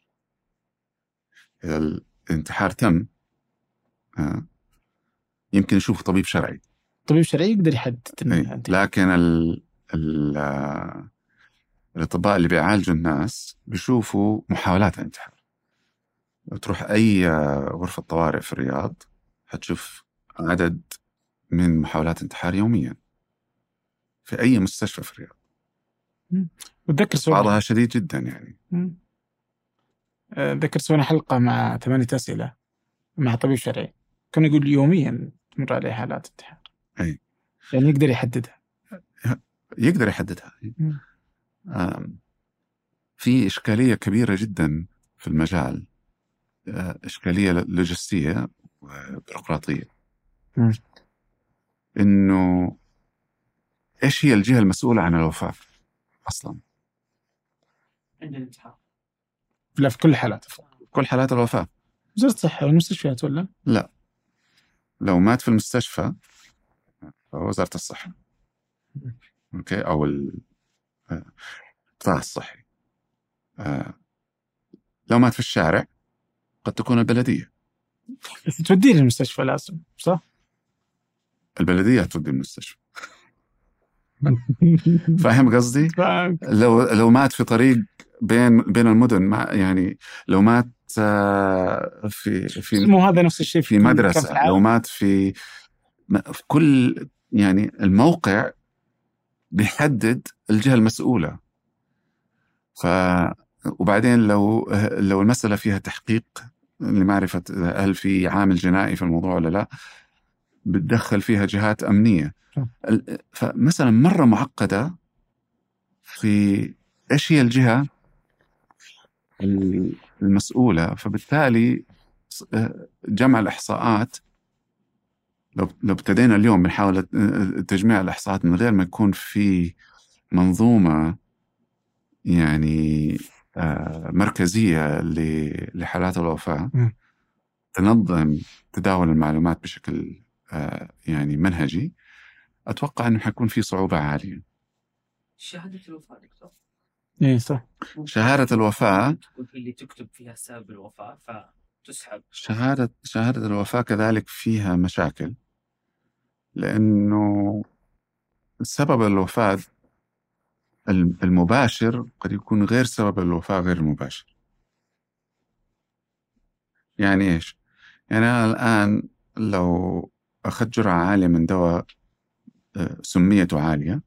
إذا الانتحار تم آه يمكن يشوفوا طبيب شرعي. طبيب شرعي يقدر يحدد إيه، لكن ال ال آه، الأطباء اللي بيعالجوا الناس بيشوفوا محاولات الانتحار. تروح أي غرفة طوارئ في الرياض حتشوف عدد من محاولات الانتحار يوميا. في أي مستشفى في الرياض. وتذكر سوينا بعضها شديد جدا يعني. ذكر سوينا حلقة مع ثمانية أسئلة مع طبيب شرعي. كان يقول يوميا تمر عليه حالات انتحار. أي. يعني يقدر يحددها. يقدر يحددها. في إشكالية كبيرة جدا في المجال آه، إشكالية لوجستية وبيروقراطية. إنه إيش هي الجهة المسؤولة عن الوفاة أصلا؟ عند الانتحار. لا في كل حالات كل حالات الوفاة. وزارة الصحة والمستشفيات ولا؟ لا. لو مات في المستشفى وزارة الصحة. أوكي؟ أو القطاع الصحي آه، لو مات في الشارع قد تكون البلدية. بس توديه للمستشفى لازم صح؟ البلدية تودي المستشفى فاهم قصدي؟ لو لو مات في طريق بين بين المدن ما يعني لو مات آه، في في مو هذا نفس الشيء في مدرسة لو مات في في كل يعني الموقع بيحدد الجهة المسؤولة. ف وبعدين لو لو المسألة فيها تحقيق لمعرفة هل في عامل جنائي في الموضوع ولا لا بتدخل فيها جهات أمنية. فمثلا مرة معقدة في إيش هي الجهة المسؤولة؟ فبالتالي جمع الإحصاءات لو لو ابتدينا اليوم بنحاول تجميع الإحصاءات من غير ما يكون في منظومة يعني آه، مركزية لحالات الوفاة. تنظم تداول المعلومات بشكل آه، يعني منهجي. أتوقع أنه حيكون في صعوبة عالية. شهادة الوفاة دكتور. إيه صح. شهادة الوفاة اللي تكتب فيها سبب الوفاة فتسحب شهادة شهادة الوفاة كذلك فيها مشاكل لأنه سبب الوفاة المباشر قد يكون غير سبب الوفاة غير المباشر. يعني إيش؟ يعني أنا الآن لو أخذت جرعة عالية من دواء آه، سميته عالية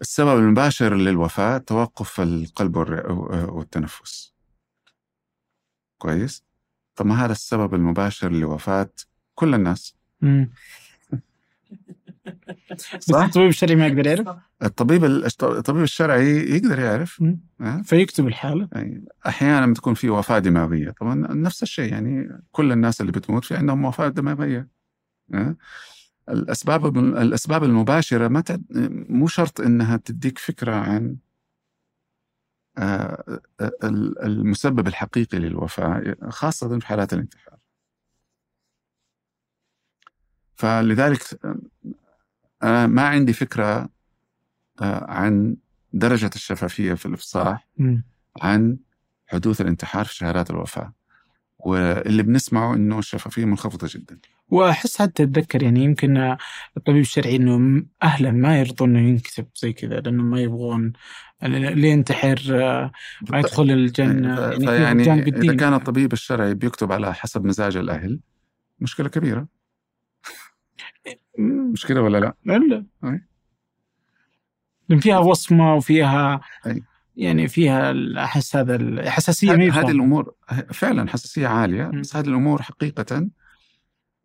السبب المباشر للوفاة توقف القلب والتنفس. كويس؟ طب ما هذا السبب المباشر لوفاة كل الناس مم. بس الطبيب الشرعي ما يقدر يعرف الطبيب الطبيب الشرعي يقدر يعرف؟ فيكتب الحالة يعني أحيانا بتكون في وفاة دماغية طبعا نفس الشيء يعني كل الناس اللي بتموت في عندهم وفاة دماغية؟ الأسباب الأسباب المباشرة ما. مو شرط إنها تديك فكرة عن المسبب الحقيقي للوفاة خاصة في حالات الانتحار. فلذلك أنا ما عندي فكرة آه، عن درجة الشفافية في الإفصاح مم. عن حدوث الانتحار في شهادات الوفاة. واللي بنسمعه إنه الشفافية منخفضة جدا. وأحس حتى أتذكر يعني يمكن الطبيب الشرعي إنه أهله ما يرضون إنه ينكتب زي كذا لأنه ما يبغون اللي ينتحر آه، ما يدخل الجنة يعني في فيعني الجانب إذا كان الطبيب الشرعي بيكتب على حسب مزاج الأهل مشكلة كبيرة مم. مش كده ولا لا؟ لا. لأن فيها وصمة وفيها أي. يعني فيها أحس هذا الحساسيه هذه الأمور فعلا حساسية عالية مم. بس هذه الأمور حقيقة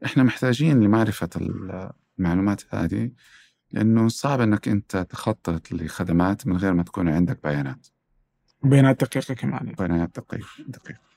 إحنا محتاجين لمعرفة المعلومات هذه لأنه صعب إنك أنت تخطط لخدمات من غير ما تكون عندك بيانات. بيانات دقيقة كمان. بيانات دقيقة دقيقة.